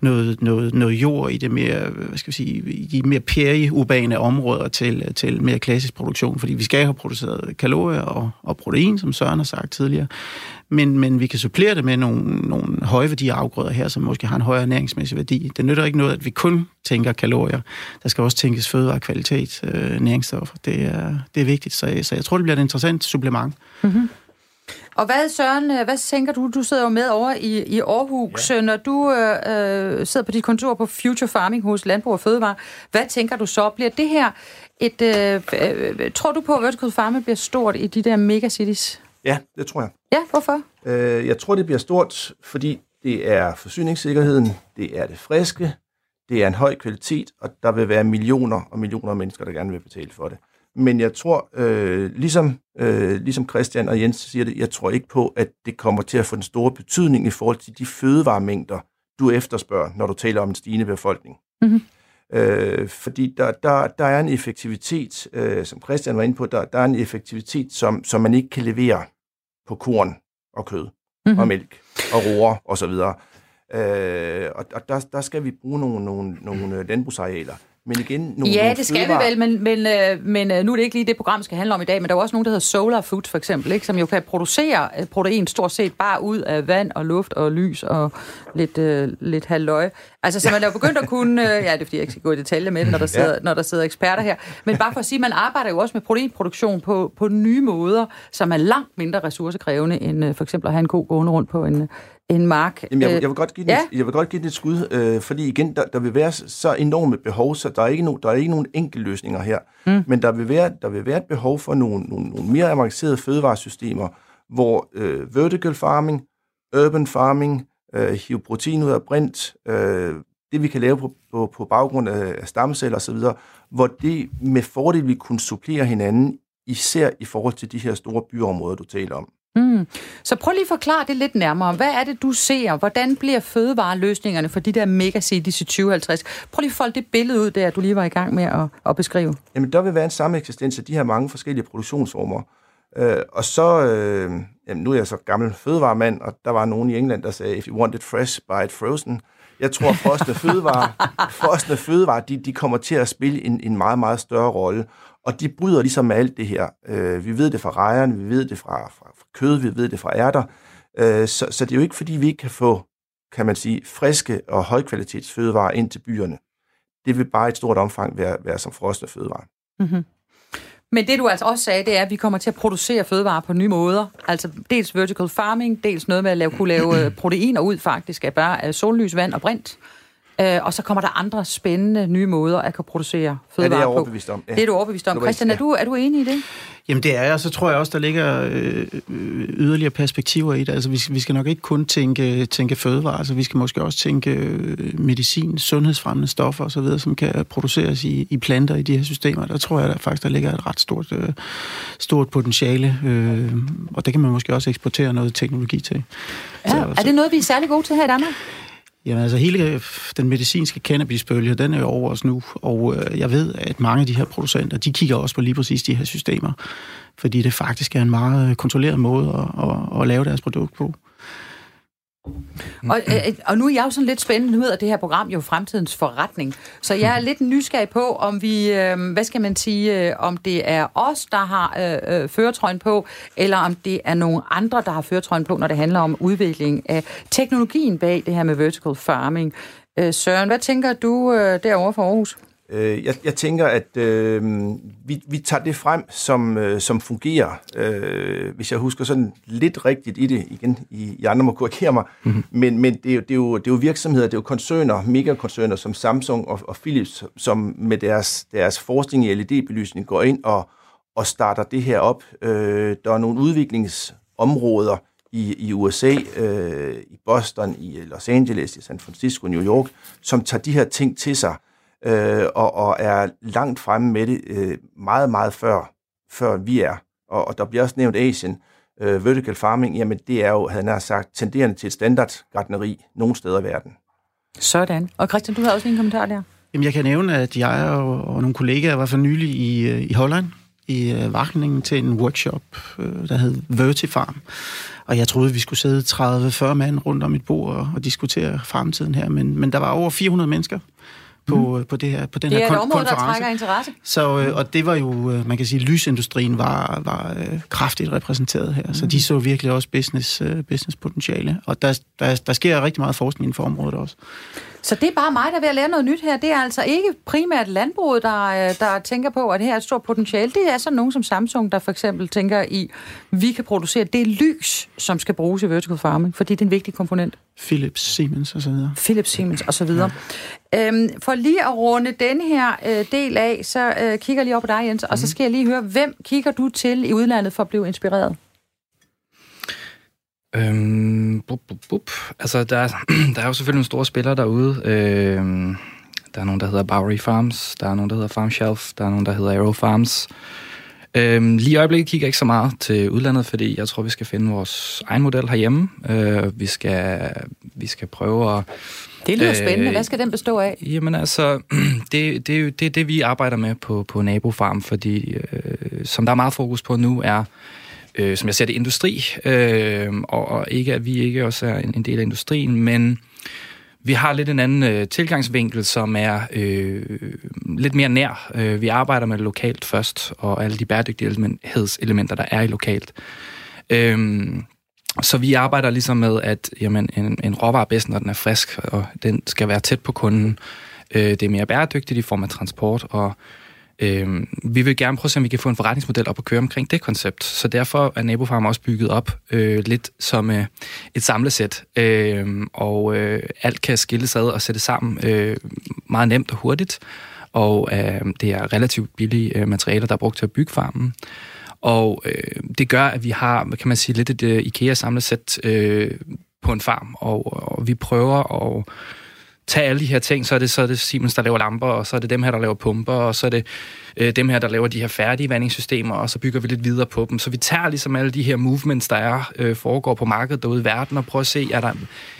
noget, noget, noget jord i det mere, hvad skal vi sige, i de mere periurbane områder til, til mere klassisk produktion, fordi vi skal have produceret kalorier og, og protein, som Søren har sagt tidligere men, men vi kan supplere det med nogle, nogle høje afgrøder her, som måske har en højere næringsmæssig værdi. Det nytter ikke noget, at vi kun tænker kalorier. Der skal også tænkes fødevare, kvalitet, øh, næringsstoffer. Det er, det er vigtigt, så, så jeg tror, det bliver et interessant supplement. Mm-hmm. Og hvad, Søren, øh, hvad tænker du? Du sidder jo med over i, i Aarhus. Ja. Når du øh, øh, sidder på dit kontor på Future Farming hos Landbrug og Fødevare, hvad tænker du så? Bliver det her et... Øh, øh, tror du på, at vertical farming bliver stort i de der megacities? Ja, det tror jeg. Ja, hvorfor? Øh, jeg tror, det bliver stort, fordi det er forsyningssikkerheden, det er det friske, det er en høj kvalitet, og der vil være millioner og millioner af mennesker, der gerne vil betale for det. Men jeg tror, øh, ligesom, øh, ligesom Christian og Jens siger det, jeg tror ikke på, at det kommer til at få den store betydning i forhold til de fødevaremængder, du efterspørger, når du taler om en stigende befolkning. Mm-hmm. Øh, fordi der, der, der er en effektivitet, øh, som Christian var inde på, der, der er en effektivitet, som, som man ikke kan levere på korn og kød mm-hmm. og mælk og roer og så videre. Øh, og og der, der skal vi bruge nogle, nogle, nogle landbrugsarealer. Men igen, nogle, Ja, nogle det skal fødevare. vi vel, men, men, øh, men øh, nu er det ikke lige det program, skal handle om i dag, men der er også nogen, der hedder Solar Food for eksempel, ikke, som jo kan producere øh, protein stort set bare ud af vand og luft og lys og lidt, øh, lidt halvøje. Altså, så man er jo begyndt at kunne... Øh, ja, det er fordi, jeg ikke skal gå i detaljer med det, når der, <laughs> sidder, ja. når der sidder eksperter her. Men bare for at sige, man arbejder jo også med proteinproduktion på, på nye måder, som er langt mindre ressourcekrævende, end øh, for eksempel at have en ko gående rundt på en, en mark. Jamen, jeg, jeg, vil godt give ja. et, jeg vil godt give det et skud, øh, fordi igen, der, der vil være så enorme behov, så der er ikke, no, der er ikke nogen enkelte løsninger her. Mm. Men der vil, være, der vil være et behov for nogle, nogle, nogle mere avancerede fødevaresystemer, hvor øh, vertical farming, urban farming, øh, hive protein ud af brint, øh, det vi kan lave på, på, på baggrund af stamceller osv., hvor det med fordel vil kunne supplere hinanden, især i forhold til de her store byområder, du taler om. Mm. Så prøv lige at forklare det lidt nærmere. Hvad er det, du ser? Hvordan bliver fødevareløsningerne for de der megacities i 2050? Prøv lige at folde det billede ud der, du lige var i gang med at, at beskrive. Jamen, der vil være en samme eksistens af de her mange forskellige produktionsformer. Øh, og så, øh, jamen, nu er jeg så gammel fødevaremand, og der var nogen i England, der sagde, if you want it fresh, buy it frozen. Jeg tror, at frosne fødevare, <laughs> frosne fødevare de, de kommer til at spille en, en meget, meget større rolle. Og de bryder ligesom med alt det her. Øh, vi ved det fra rejerne, vi ved det fra, fra kød, vi ved det fra ærter. Øh, så, så det er jo ikke, fordi vi ikke kan få, kan man sige, friske og højkvalitets fødevarer ind til byerne. Det vil bare i et stort omfang være, være som frosne fødevarer. Mm-hmm. Men det du altså også sagde, det er, at vi kommer til at producere fødevarer på nye måder. Altså dels vertical farming, dels noget med at lave, kunne lave øh, <clears throat> proteiner ud faktisk af bare sollys, vand og brint. Øh, og så kommer der andre spændende nye måder at kunne producere fødevarer på. Ja, det er jeg overbevist om. Ja. Det er du overbevist om. Christian, er du, er du enig i det? Jamen det er jeg, så tror jeg også, der ligger øh, yderligere perspektiver i det. Altså vi, vi skal nok ikke kun tænke, tænke fødevarer, altså vi skal måske også tænke øh, medicin, sundhedsfremmende stoffer osv., som kan produceres i, i planter i de her systemer. Der tror jeg der faktisk, der ligger et ret stort, øh, stort potentiale, øh, og det kan man måske også eksportere noget teknologi til. Ja, så, er det noget, vi er særlig gode til her i Danmark? Jamen altså hele øh, den medicinske cannabisbølge, den er jo over os nu, og øh, jeg ved, at mange af de her producenter, de kigger også på lige præcis de her systemer, fordi det faktisk er en meget øh, kontrolleret måde at, at, at lave deres produkt på. Og, øh, øh, og nu er jeg jo sådan lidt spændende, nu hedder det her program jo Fremtidens Forretning, så jeg er lidt nysgerrig på, om vi, øh, hvad skal man sige, øh, om det er os, der har øh, øh føretrøjen på, eller om det er nogle andre, der har føretrøjen på, når det handler om udvikling af teknologien bag det her med vertical farming. Øh, Søren, hvad tænker du øh, derovre for Aarhus? Øh, jeg, jeg tænker, at øh, vi, vi tager det frem, som, øh, som fungerer. Øh, hvis jeg husker sådan lidt rigtigt i det, igen, I, I andre må korrigere mig, mm-hmm. men, men det, er jo, det, er jo, det er jo virksomheder, det er jo koncerner, megakoncerner som Samsung og, og Philips, som med deres, deres forskning i LED-belysning går ind og, og starter det her op. Øh, der er nogle udviklingsområder i, i USA, øh, i Boston, i Los Angeles, i San Francisco, New York, som tager de her ting til sig øh, og, og er langt fremme med det øh, meget, meget før, før vi er. Og, og der bliver også nævnt Asien. øh, vertical farming, jamen det er jo, havde jeg sagt, tenderende til et standardgardneri nogle steder i verden. Sådan. Og Christian, du har også en kommentar der. Jamen, jeg kan nævne, at jeg og, og nogle kollegaer var for nylig i, øh, i Holland, i øh, Vakningen til en workshop, øh, der hed Vertifarm. Og jeg troede, vi skulle sidde 30-40 mand rundt om et bord og, og diskutere fremtiden her, men, men der var over 400 mennesker på, mm. på, det her, på den det her er kon- et område, der konference. trækker interesse. Så, øh, og det var jo, øh, man kan sige, lysindustrien var, var øh, kraftigt repræsenteret her, mm. så de så virkelig også business, øh, businesspotentiale. Og der, der, der sker rigtig meget forskning inden for området også. Så det er bare mig, der er ved at lære noget nyt her. Det er altså ikke primært landbruget, der, øh, der tænker på, at det her er et stort potentiale. Det er sådan nogen som Samsung, der for eksempel tænker i, vi kan producere det lys, som skal bruges i vertical farming, fordi det er en vigtig komponent. Philips, Siemens og så videre. Philips, Siemens osv. Ja. Øhm, for lige at runde denne her øh, del af, så øh, kigger jeg lige op på dig, Jens, mm. og så skal jeg lige høre, hvem kigger du til i udlandet for at blive inspireret? Øhm, bup, bup, bup. Altså, der, er- <clears throat> der er jo selvfølgelig nogle store spillere derude. Øhm, der er nogen, der hedder Bowery Farms, der er nogen, der hedder Farm Shelf, der er nogen, der hedder Aero Farms. Øhm, lige i øjeblikket kigger jeg ikke så meget til udlandet, fordi jeg tror, vi skal finde vores egen model herhjemme. Øh, vi, skal, vi skal prøve at... Det lyder Øh, spændende. Hvad skal den bestå af? Jamen altså, <clears throat> det, det, er jo- det det, vi arbejder med på, på Nabofarm, fordi øh, som der er meget fokus på nu, er, øh, som jeg ser det, industri, øh, og, og ikke at vi ikke også er en, en del af industrien, men vi har lidt en anden øh, tilgangsvinkel, som er øh, lidt mere nær. Øh, vi arbejder med det lokalt først, og alle de bæredygtighedselementer, der er i lokalt. Øh, så vi arbejder ligesom med, at jamen, en, en råvare er bedst, når den er frisk, og den skal være tæt på kunden. Øh, det er mere bæredygtigt i form af transport, og øh, vi vil gerne prøve at se, om vi kan få en forretningsmodel op at køre omkring det koncept. Så derfor er Nabofarm også bygget op øh, lidt som øh, et samlesæt, øh, og øh, alt kan skilles ad og sættes sammen øh, meget nemt og hurtigt, og øh, det er relativt billige øh, materialer, der er brugt til at bygge farmen. Og øh, det gør, at vi har, kan man sige, lidt et øh, IKEA-samlesæt øh, på en farm, og, og vi prøver at tage alle de her ting, så er det, så er det Siemens, der laver lamper, og så er det dem her, der laver pumper, og så er det øh, dem her, der laver de her færdige vandingssystemer, og så bygger vi lidt videre på dem. Så vi tager ligesom alle de her movements, der er, øh, foregår på markedet derude i verden, og prøver at se, er der,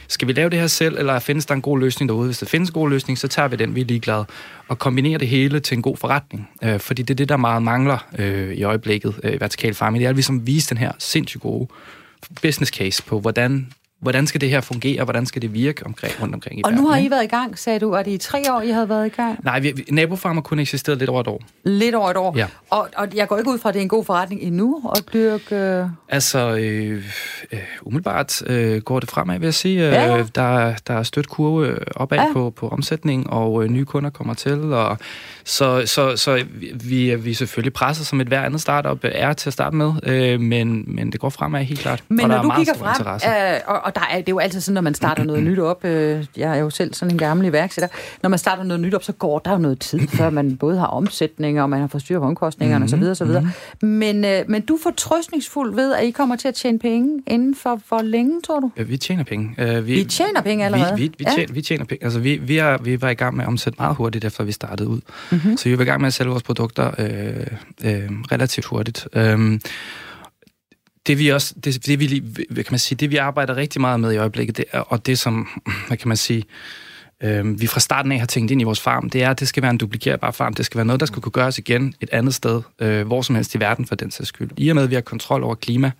skal vi lave det her selv, eller findes der en god løsning derude? Hvis der findes en god løsning, så tager vi den, vi er ligeglade, og kombinerer det hele til en god forretning. Øh, fordi det er det, der meget mangler øh, i øjeblikket, øh, vertikal farming. Det er ligesom at vi som viser den her sindssygt gode business case på, hvordan hvordan skal det her fungere, hvordan skal det virke omkring, rundt omkring i Og verden. nu har? I været i gang, sagde du. Er det i tre år, I havde været i gang? Nej, vi, vi, nabofarm har kun eksisteret lidt over et år. Lidt over et år. Ja. Og, og jeg går ikke ud fra, at det er en god forretning endnu at dyrke... Øh... Altså, øh, øh, umiddelbart øh, går det fremad, vil jeg sige. Øh, Ja, ja. Der, der er stødt kurve øh, opad Ja. på, på omsætning, og øh, nye kunder kommer til. Og så, så, så vi, vi er selvfølgelig presset, som et hver andet startup er til at starte med, øh, men, men det går fremad helt klart. Men og der når er du meget kigger stor frem, interesse. øh, og, og der er, det er jo altid sådan, når man starter noget nyt op, øh, jeg er jo selv sådan en gammel iværksætter, når man starter noget nyt op, så går der jo noget tid, før man både har omsætning, og man har fået styr på omkostningerne Mhm, osv. osv. Men, øh, men du er fortrøstningsfuld ved, at I kommer til at tjene penge inden for hvor længe, tror du? Ja, vi tjener penge. Øh, I tjener penge allerede? Vi, vi, vi, Ja. tjener, vi tjener penge. Altså, vi, vi, er, vi var i gang med at omsætte meget hurtigt, efter vi startede ud. Mhm. Mm-hmm. Så vi var i gang med at sælge vores produkter øh, øh, relativt hurtigt. Øhm, det vi også, det, det vi, hvad kan man sige, det vi arbejder rigtig meget med i øjeblikket, det er, og det som, hvad kan man sige, øh, vi fra starten af har tænkt ind i vores farm, det er, at det skal være en duplikerbar farm. Det skal være noget, der skal kunne gøres igen et andet sted, øh, hvor som helst i verden for den sags skyld. I og med, at vi har kontrol over klima,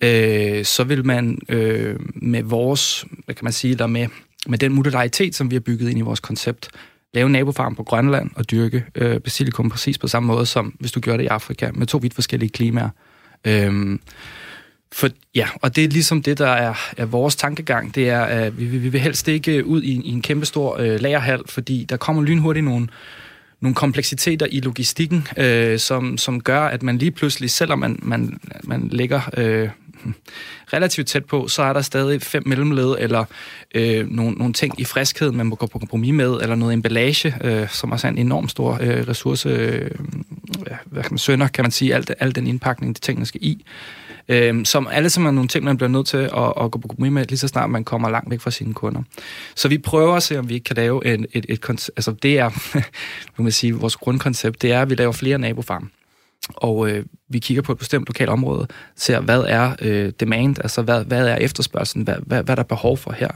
øh, så vil man øh, med vores, hvad kan man sige, der med, med den modularitet, som vi har bygget ind i vores koncept, lave en nabofarm på Grønland og dyrke øh, basilikum præcis på samme måde, som hvis du gjorde det i Afrika, med to vidt forskellige klimaer. Øhm, for, ja, og det er ligesom det, der er, er vores tankegang. Det er, at vi, vi vil helst ikke ud i, en- i en kæmpe stor øh, lagerhal, fordi der kommer lynhurtigt nogle, nogle kompleksiteter i logistikken, øh, som, som gør, at man lige pludselig, selvom man, man, man lægger øh, <laughs> relativt tæt på, så er der stadig fem mellemled, eller øh, nogle, nogle ting i friskhed, man må gå på kompromis med, eller noget emballage, øh, som også er en enorm stor øh, ressource, øh, ja, hvad kan man, sønder, kan man sige, alt, alt den indpakning, de tingene skal i. Øh, som alle sammen er nogle ting, man bliver nødt til at, at gå på kompromis med, lige så snart man kommer langt væk fra sine kunder. Så vi prøver at se, om vi ikke kan lave et, et, et koncept, altså det er, <laughs> kan man sige, vores grundkoncept, det er, at vi laver flere nabofarme og øh, vi kigger på et bestemt lokalt område, ser, hvad er øh, demand, altså hvad, hvad er efterspørgselen, hvad, hvad, hvad er der behov for her.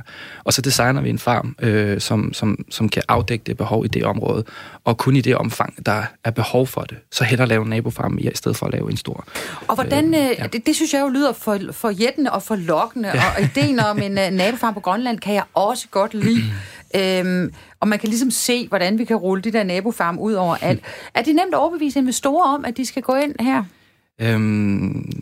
Og så designer vi en farm, øh, som, som, som kan afdække det behov i det område, og kun i det omfang, der er behov for det. Så hellere lave en nabofarm i, i stedet for at lave en stor. Og hvordan, øh, ja. det, det synes jeg jo lyder for, for jættende og for lokkende, ja. og ideen om en uh, nabofarm på Grønland kan jeg også godt lide. <clears throat> Øhm, og man kan ligesom se, hvordan vi kan rulle de der nabofarm ud over alt. Er det nemt at overbevise investorer om, at de skal gå ind her? Øhm,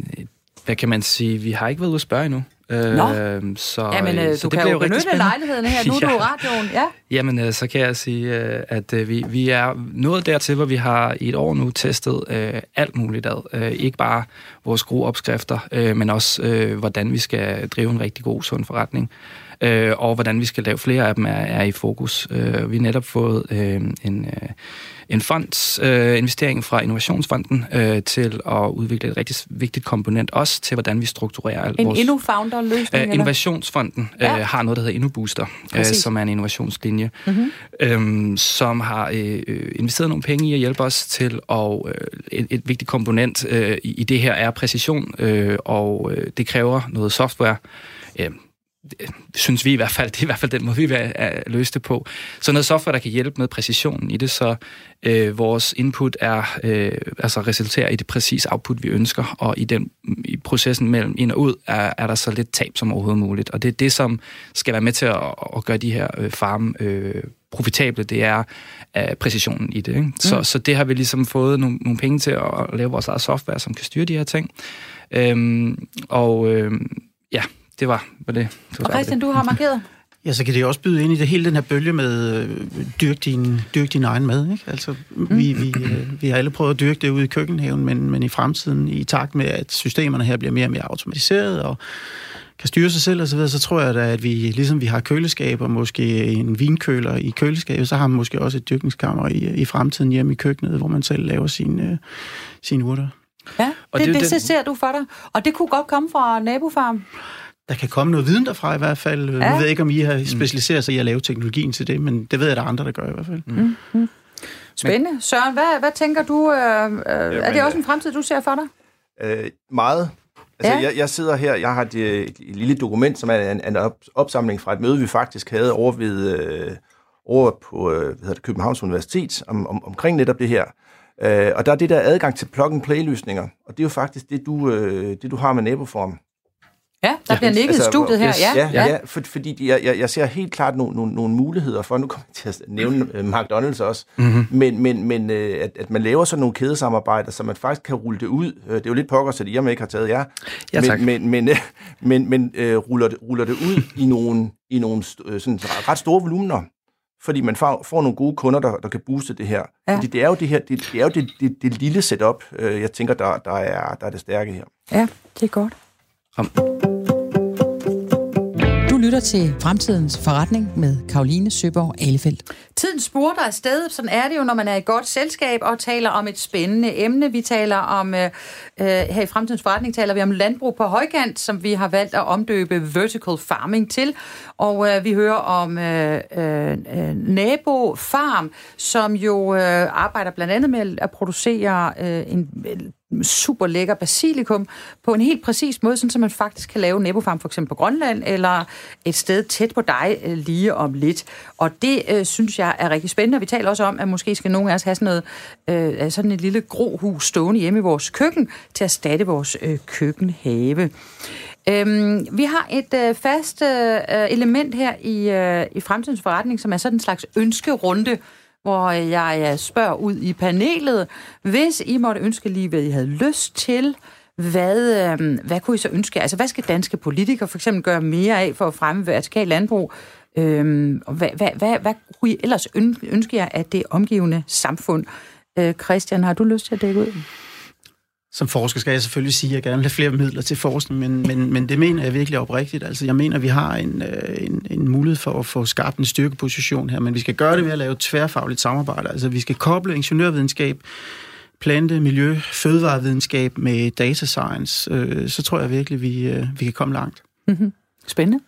hvad kan man sige? Vi har ikke været ude at spørge endnu. Nå. Øhm, så, Jamen, øh, så du det kan jo benytte lejligheden her. Nu er <laughs> ja. du radioen. Ja. Jamen, øh, så kan jeg sige, øh, at øh, vi, vi er nået dertil, hvor vi har i et år nu testet øh, alt muligt ad. Øh, ikke bare vores gode opskrifter, øh, men også, øh, hvordan vi skal drive en rigtig god, sund forretning øh, og hvordan vi skal lave flere af dem er, er i fokus. Øh, vi har netop fået øh, en, øh, en fonds øh, investering fra Innovationsfonden øh, til at udvikle et rigtig vigtigt komponent, også til hvordan vi strukturerer alt en vores... En InnoFounder-løsning? Øh, Innovationsfonden ja. øh, har noget, der hedder InnoBooster, øh, som er en innovationslinje, mm-hmm. øh, som har øh, investeret nogle penge i at hjælpe os til at... Øh, et, et vigtigt komponent øh, i det her er præcision, øh, og øh, det kræver noget software, øh, synes vi i hvert fald, det er i hvert fald den måde, vi vil løse det på. Så noget software, der kan hjælpe med præcisionen i det, så øh, vores input er, øh, altså resulterer i det præcise output, vi ønsker, og i den i processen mellem ind og ud, er, er der så lidt tab som overhovedet muligt. Og det er det, som skal være med til at, at gøre de her øh, farme øh, profitable, det er øh, præcisionen i det. Ikke? Så, mm. så det har vi ligesom fået nogle, nogle penge til at lave vores eget software, som kan styre de her ting. Øhm, og øh, ja, det var, var det. det var og Christian, det. du har markeret? Ja, så kan det også byde ind i det hele den her bølge med øh, dyrk, din, dyrk din egen mad. Ikke? Altså, mm. vi, vi, øh, vi har alle prøvet at dyrke det ude i køkkenhaven, men, men i fremtiden, i takt med, at systemerne her bliver mere og mere automatiseret og kan styre sig selv osv., så, videre, så tror jeg da, at vi, ligesom vi har køleskab og måske en vinkøler i køleskabet, så har man måske også et dyrkningskammer i, i fremtiden hjemme i køkkenet, hvor man selv laver sine, sine urter. Ja, og det, det, det, det ser du for dig. Og det kunne godt komme fra nabofarm der kan komme noget viden derfra i hvert fald. Ja. Jeg ved ikke, om I har specialiseret sig i at lave teknologien til det, men det ved jeg, der er andre, der gør i hvert fald. Mm. Mm. Spændende. Søren, hvad, hvad tænker du? Øh, øh, Jamen, er det også en fremtid, du ser for dig? Øh, meget. Altså, ja. jeg, jeg sidder her, jeg har et, et, et lille dokument, som er en, en op, opsamling fra et møde, vi faktisk havde over, ved, øh, over på øh, hvad hedder det, Københavns Universitet om, om, omkring netop det her. Øh, og der er det der adgang til plug-and-play-løsninger, og det er jo faktisk det, du, øh, det, du har med naboform. Ja, der ja, bliver nikket altså, i studiet her. Yes, ja, ja, ja. for, fordi jeg, jeg, jeg ser helt klart nogle, nogle, nogle muligheder for, nu kommer jeg til at nævne uh, McDonald's også, mm-hmm. men, men, men uh, at, at man laver sådan nogle kædesamarbejder, så man faktisk kan rulle det ud. Uh, det er jo lidt pokker, så det jeg ikke har taget jer. Ja, tak. Men, men, men, uh, men, men uh, ruller, det, ruller det ud i nogle, i nogle sådan ret store volumener fordi man får, får nogle gode kunder, der, der kan booste det her. Ja. Fordi det er jo det her, det, det er jo det, det, det lille setup, jeg tænker, der, der, er, der er det stærke her. Ja, det er godt. Kom lytter til Fremtidens Forretning med Karoline Søborg Alefeldt. Tiden spurter afsted, sådan er det jo, når man er i godt selskab og taler om et spændende emne. Vi taler om, øh, øh, her i Fremtidens Forretning taler vi om landbrug på højkant, som vi har valgt at omdøbe vertical farming til. Og øh, vi hører om øh, øh, Nabo Farm, som jo øh, arbejder blandt andet med at producere øh, en super lækker basilikum på en helt præcis måde, sådan, så man faktisk kan lave nabofarm for eksempel på Grønland, eller et sted tæt på dig øh, lige om lidt. Og det øh, synes jeg er rigtig spændende. Vi taler også om, at måske skal nogen af os have sådan, noget, øh, sådan et lille grohus stående hjemme i vores køkken, til at erstatte vores øh, køkkenhave. Øhm, vi har et øh, fast øh, øh element her i, øh, i fremtidens forretning, som er sådan en slags ønskerunde, hvor øh, jeg øh, spørger ud i panelet, hvis I måtte ønske lige, hvad I havde lyst til, hvad, øhm, hvad kunne I så ønske? Altså, hvad skal danske politikere for eksempel gøre mere af for at fremme vertikal landbrug? Øh, hvad, hvad, hvad, hvad kunne I ellers ønske jer af det omgivende samfund? Øh, Christian, har du lyst til at dække ud? Som forsker skal jeg selvfølgelig sige, at jeg gerne vil have flere midler til forskning, men, men, men det mener jeg virkelig oprigtigt. Altså, jeg mener, at vi har en, øh, en, en mulighed for at få skabt en styrkeposition her, men vi skal gøre det ved at lave tværfagligt samarbejde. Altså, vi skal koble ingeniørvidenskab, plante, miljø, fødevarevidenskab med data science. Øh, så tror jeg virkelig, vi, øh, vi kan komme langt. Mm-hmm. Spændende.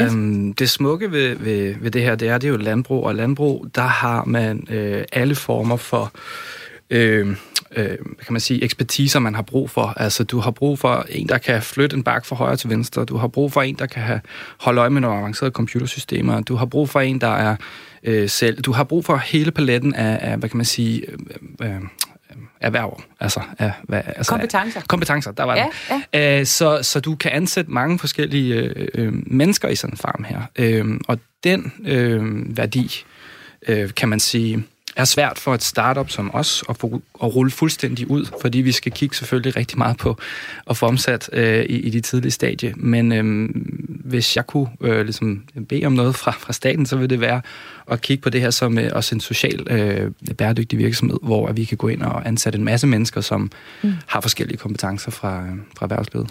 Yes. Øhm, det smukke ved, ved, ved det her, det er, det er jo landbrug, og landbrug, der har man øh, alle former for øh, øh, hvad kan man sige, ekspertiser, man har brug for. Altså, du har brug for en, der kan flytte en bak fra højre til venstre. Du har brug for en, der kan have, holde øje med nogle avancerede computersystemer. Du har brug for en, der er øh, selv. Du har brug for hele paletten af, af hvad kan man sige, øh, øh, erhverv, altså, af, hvad, altså kompetencer. Af, kompetencer, der var ja, det. Ja. Øh, så, så du kan ansætte mange forskellige øh, øh, mennesker i sådan en farm her. Øh, og den øh, værdi, øh, kan man sige, er svært for et startup som os at, få, at rulle fuldstændig ud, fordi vi skal kigge selvfølgelig rigtig meget på at få omsat øh, i, i de tidlige stadie. Men øh, hvis jeg kunne øh, ligesom bede om noget fra, fra staten, så vil det være at kigge på det her som øh, også en social øh, bæredygtig virksomhed, hvor vi kan gå ind og ansætte en masse mennesker, som mm. har forskellige kompetencer fra, øh, fra erhvervslivet.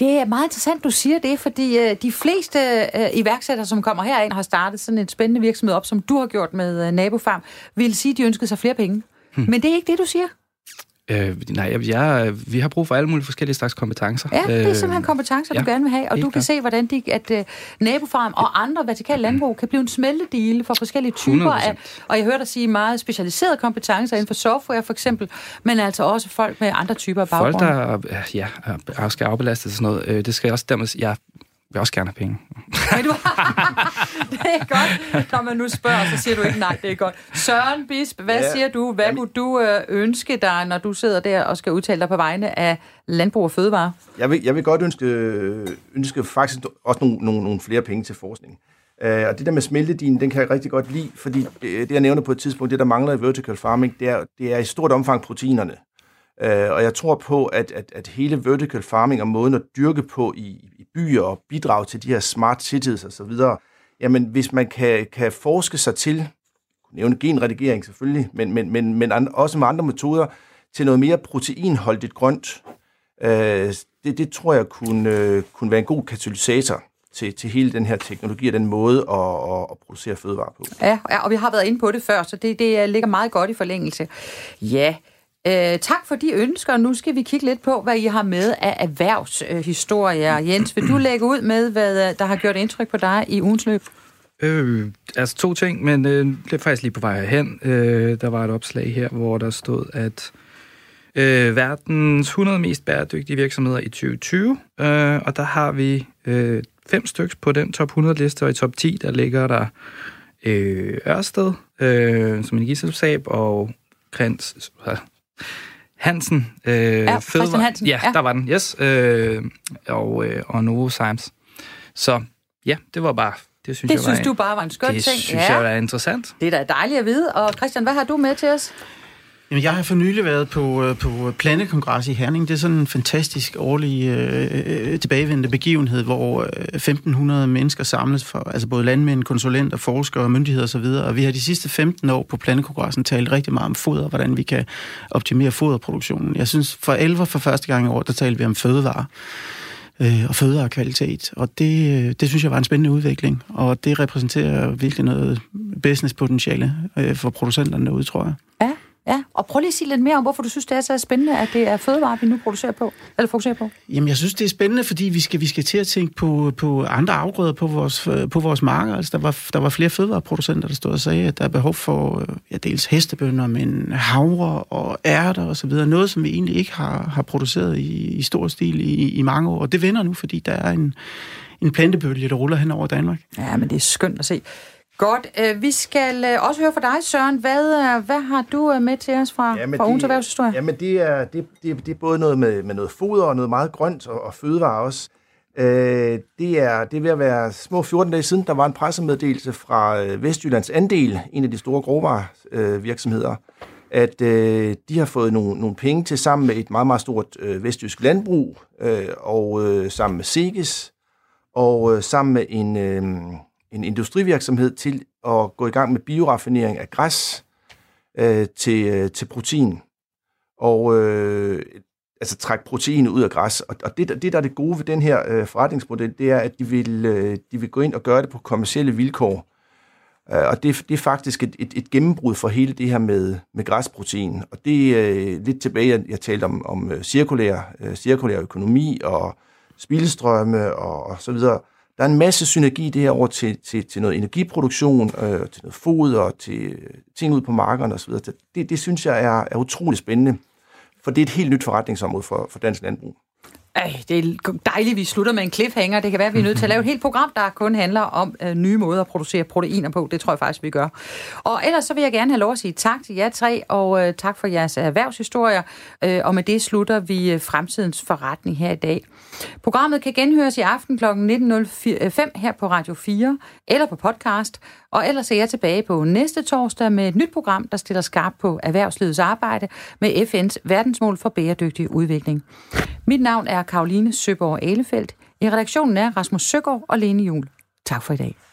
Det er meget interessant, du siger det, fordi øh, de fleste øh, iværksættere, som kommer herind og har startet sådan en spændende virksomhed op, som du har gjort med øh, Nabofarm, vil sige, at de ønskede sig flere penge. Hmm. Men det er ikke det, du siger. Øh, nej, jeg, vi har brug for alle mulige forskellige slags kompetencer. Ja, det er simpelthen kompetencer, du ja, gerne vil have, og du kan klar. se, hvordan de, at uh, nabofarm og andre vertikale landbrug kan blive en smeltedele for forskellige typer 100%. af, og jeg hørte dig sige meget specialiserede kompetencer inden for software for eksempel, men altså også folk med andre typer af baggrund. Folk, der ja, skal afbelastes sådan noget, det skal også dermed, jeg vil også gerne have penge. Men du, <laughs> det er godt. Når man nu spørger, så siger du ikke nej, det er godt. Søren Bisp, hvad ja. siger du? Hvad Jamen, kunne du øh, ønske dig, når du sidder der og skal udtale dig på vegne af Landbrug og Fødevare? Jeg vil, jeg vil godt ønske, ønske faktisk også nogle, nogle, nogle flere penge til forskning. Uh, og det der med smeltedinen, den kan jeg rigtig godt lide, fordi det, det jeg nævner på et tidspunkt, det der mangler i vertical farming, det er, det er i stort omfang proteinerne. Uh, og jeg tror på, at, at, at hele vertical farming og måden at dyrke på i, byer og bidrage til de her smart cities osv., jamen hvis man kan, kan forske sig til, nævne genredigering selvfølgelig, men, men, men, men også med andre metoder, til noget mere proteinholdigt grønt, øh, det, det tror jeg kunne, øh, kunne være en god katalysator til, til hele den her teknologi og den måde at, at, at producere fødevarer på. Ja, ja, og vi har været inde på det før, så det, det øh, ligger meget godt i forlængelse. Ja, Øh, tak for de ønsker. Nu skal vi kigge lidt på, hvad I har med af erhvervshistorier. Øh, <clears throat> Jens, vil du lægge ud med, hvad øh, der har gjort indtryk på dig i ugens løb? Øh, altså to ting, men øh, det er faktisk lige på vej hen. Øh, der var et opslag her, hvor der stod, at øh, verdens 100 mest bæredygtige virksomheder i 2020, øh, og der har vi øh, fem stykker på den top 100 liste, og i top 10, der ligger der øh, Ørsted øh, som energiselskab, og Krens, Hansen. Øh, ja, Christian Hansen. Ja, ja, der var den, yes. Øh, og, øh, og Novo Science. Så ja, det var bare... Det synes, det jeg synes var, du bare var en skøn ting. Det synes ja. jeg var interessant. Det er da dejligt at vide. Og Christian, hvad har du med til os? Jamen, jeg har for nylig været på, øh, på Plannekongres i Herning. Det er sådan en fantastisk årlig øh, øh tilbagevendende begivenhed, hvor øh, 1500 mennesker samles for, altså både landmænd, konsulenter, forskere, myndigheder osv. Og vi har de sidste 15 år på Plannekongressen talt rigtig meget om foder, hvordan vi kan optimere foderproduktionen. Jeg synes, for 11 for første gang i år, der talte vi om fødevare øh, og fødevarekvalitet. Og det, det synes jeg var en spændende udvikling, og det repræsenterer virkelig noget businesspotentiale øh, for producenterne derude, tror jeg. Ja, Ja, og prøv lige at sige lidt mere om, hvorfor du synes, det er så spændende, at det er fødevarer, vi nu producerer på, eller fokuserer på. Jamen, jeg synes, det er spændende, fordi vi skal, vi skal til at tænke på, på andre afgrøder på vores, på vores marker. Altså, der, var, der var flere fødevareproducenter, der stod og sagde, at der er behov for ja, dels hestebønder, men havre og ærter og så videre. Noget, som vi egentlig ikke har, har produceret i, i stor stil i, i mange år. Og det vender nu, fordi der er en, en plantebølge, der ruller hen over Danmark. Ja, men det er skønt at se. Godt. Øh, vi skal øh, også høre fra dig, Søren. Hvad, øh, hvad har du med til os fra, jamen fra ugens erhvervshistorie? Jamen, det er, det, det, det er både noget med, med noget foder og noget meget grønt og, og fødevare også. Øh, det, er, det er ved at være små 14 dage siden, der var en pressemeddelelse fra Vestjyllands Andel, en af de store grovvarevirksomheder, at øh, de har fået nogle, nogle penge til sammen med et meget, meget stort øh, vestjysk landbrug, øh, og øh, sammen med Seges, og øh, sammen med en... Øh, en industrivirksomhed til at gå i gang med bioraffinering af græs øh, til, øh, til protein. Og øh, altså trække protein ud af græs. Og, og det, det, der er det gode ved den her øh, forretningsmodel, det er, at de vil, øh, de vil gå ind og gøre det på kommercielle vilkår. Øh, og det, det er faktisk et, et, et gennembrud for hele det her med, med græsprotein. Og det er øh, lidt tilbage, jeg, jeg talte om, om øh, cirkulær, øh, cirkulær økonomi og spildestrømme og, og så videre der er en masse synergi i det her over til, til, til noget energiproduktion, øh, til noget foder, og til øh, ting ud på markerne osv. Det, det synes jeg er, er utrolig spændende, for det er et helt nyt forretningsområde for, for dansk landbrug. Ej, det er dejligt, vi slutter med en cliffhanger. Det kan være, at vi er nødt til at lave et helt program, der kun handler om øh, nye måder at producere proteiner på. Det tror jeg faktisk, vi gør. Og ellers så vil jeg gerne have lov at sige tak til jer tre, og øh, tak for jeres erhvervshistorier. Øh, og med det slutter vi øh, fremtidens forretning her i dag. Programmet kan genhøres i aften kl. 19.05 her på Radio 4 eller på podcast. Og ellers er jeg tilbage på næste torsdag med et nyt program, der stiller skarp på erhvervslivets arbejde med FN's verdensmål for bæredygtig udvikling. Mit navn er Karoline Søborg Alefeldt. I redaktionen er Rasmus Søgaard og Lene Jul. Tak for i dag.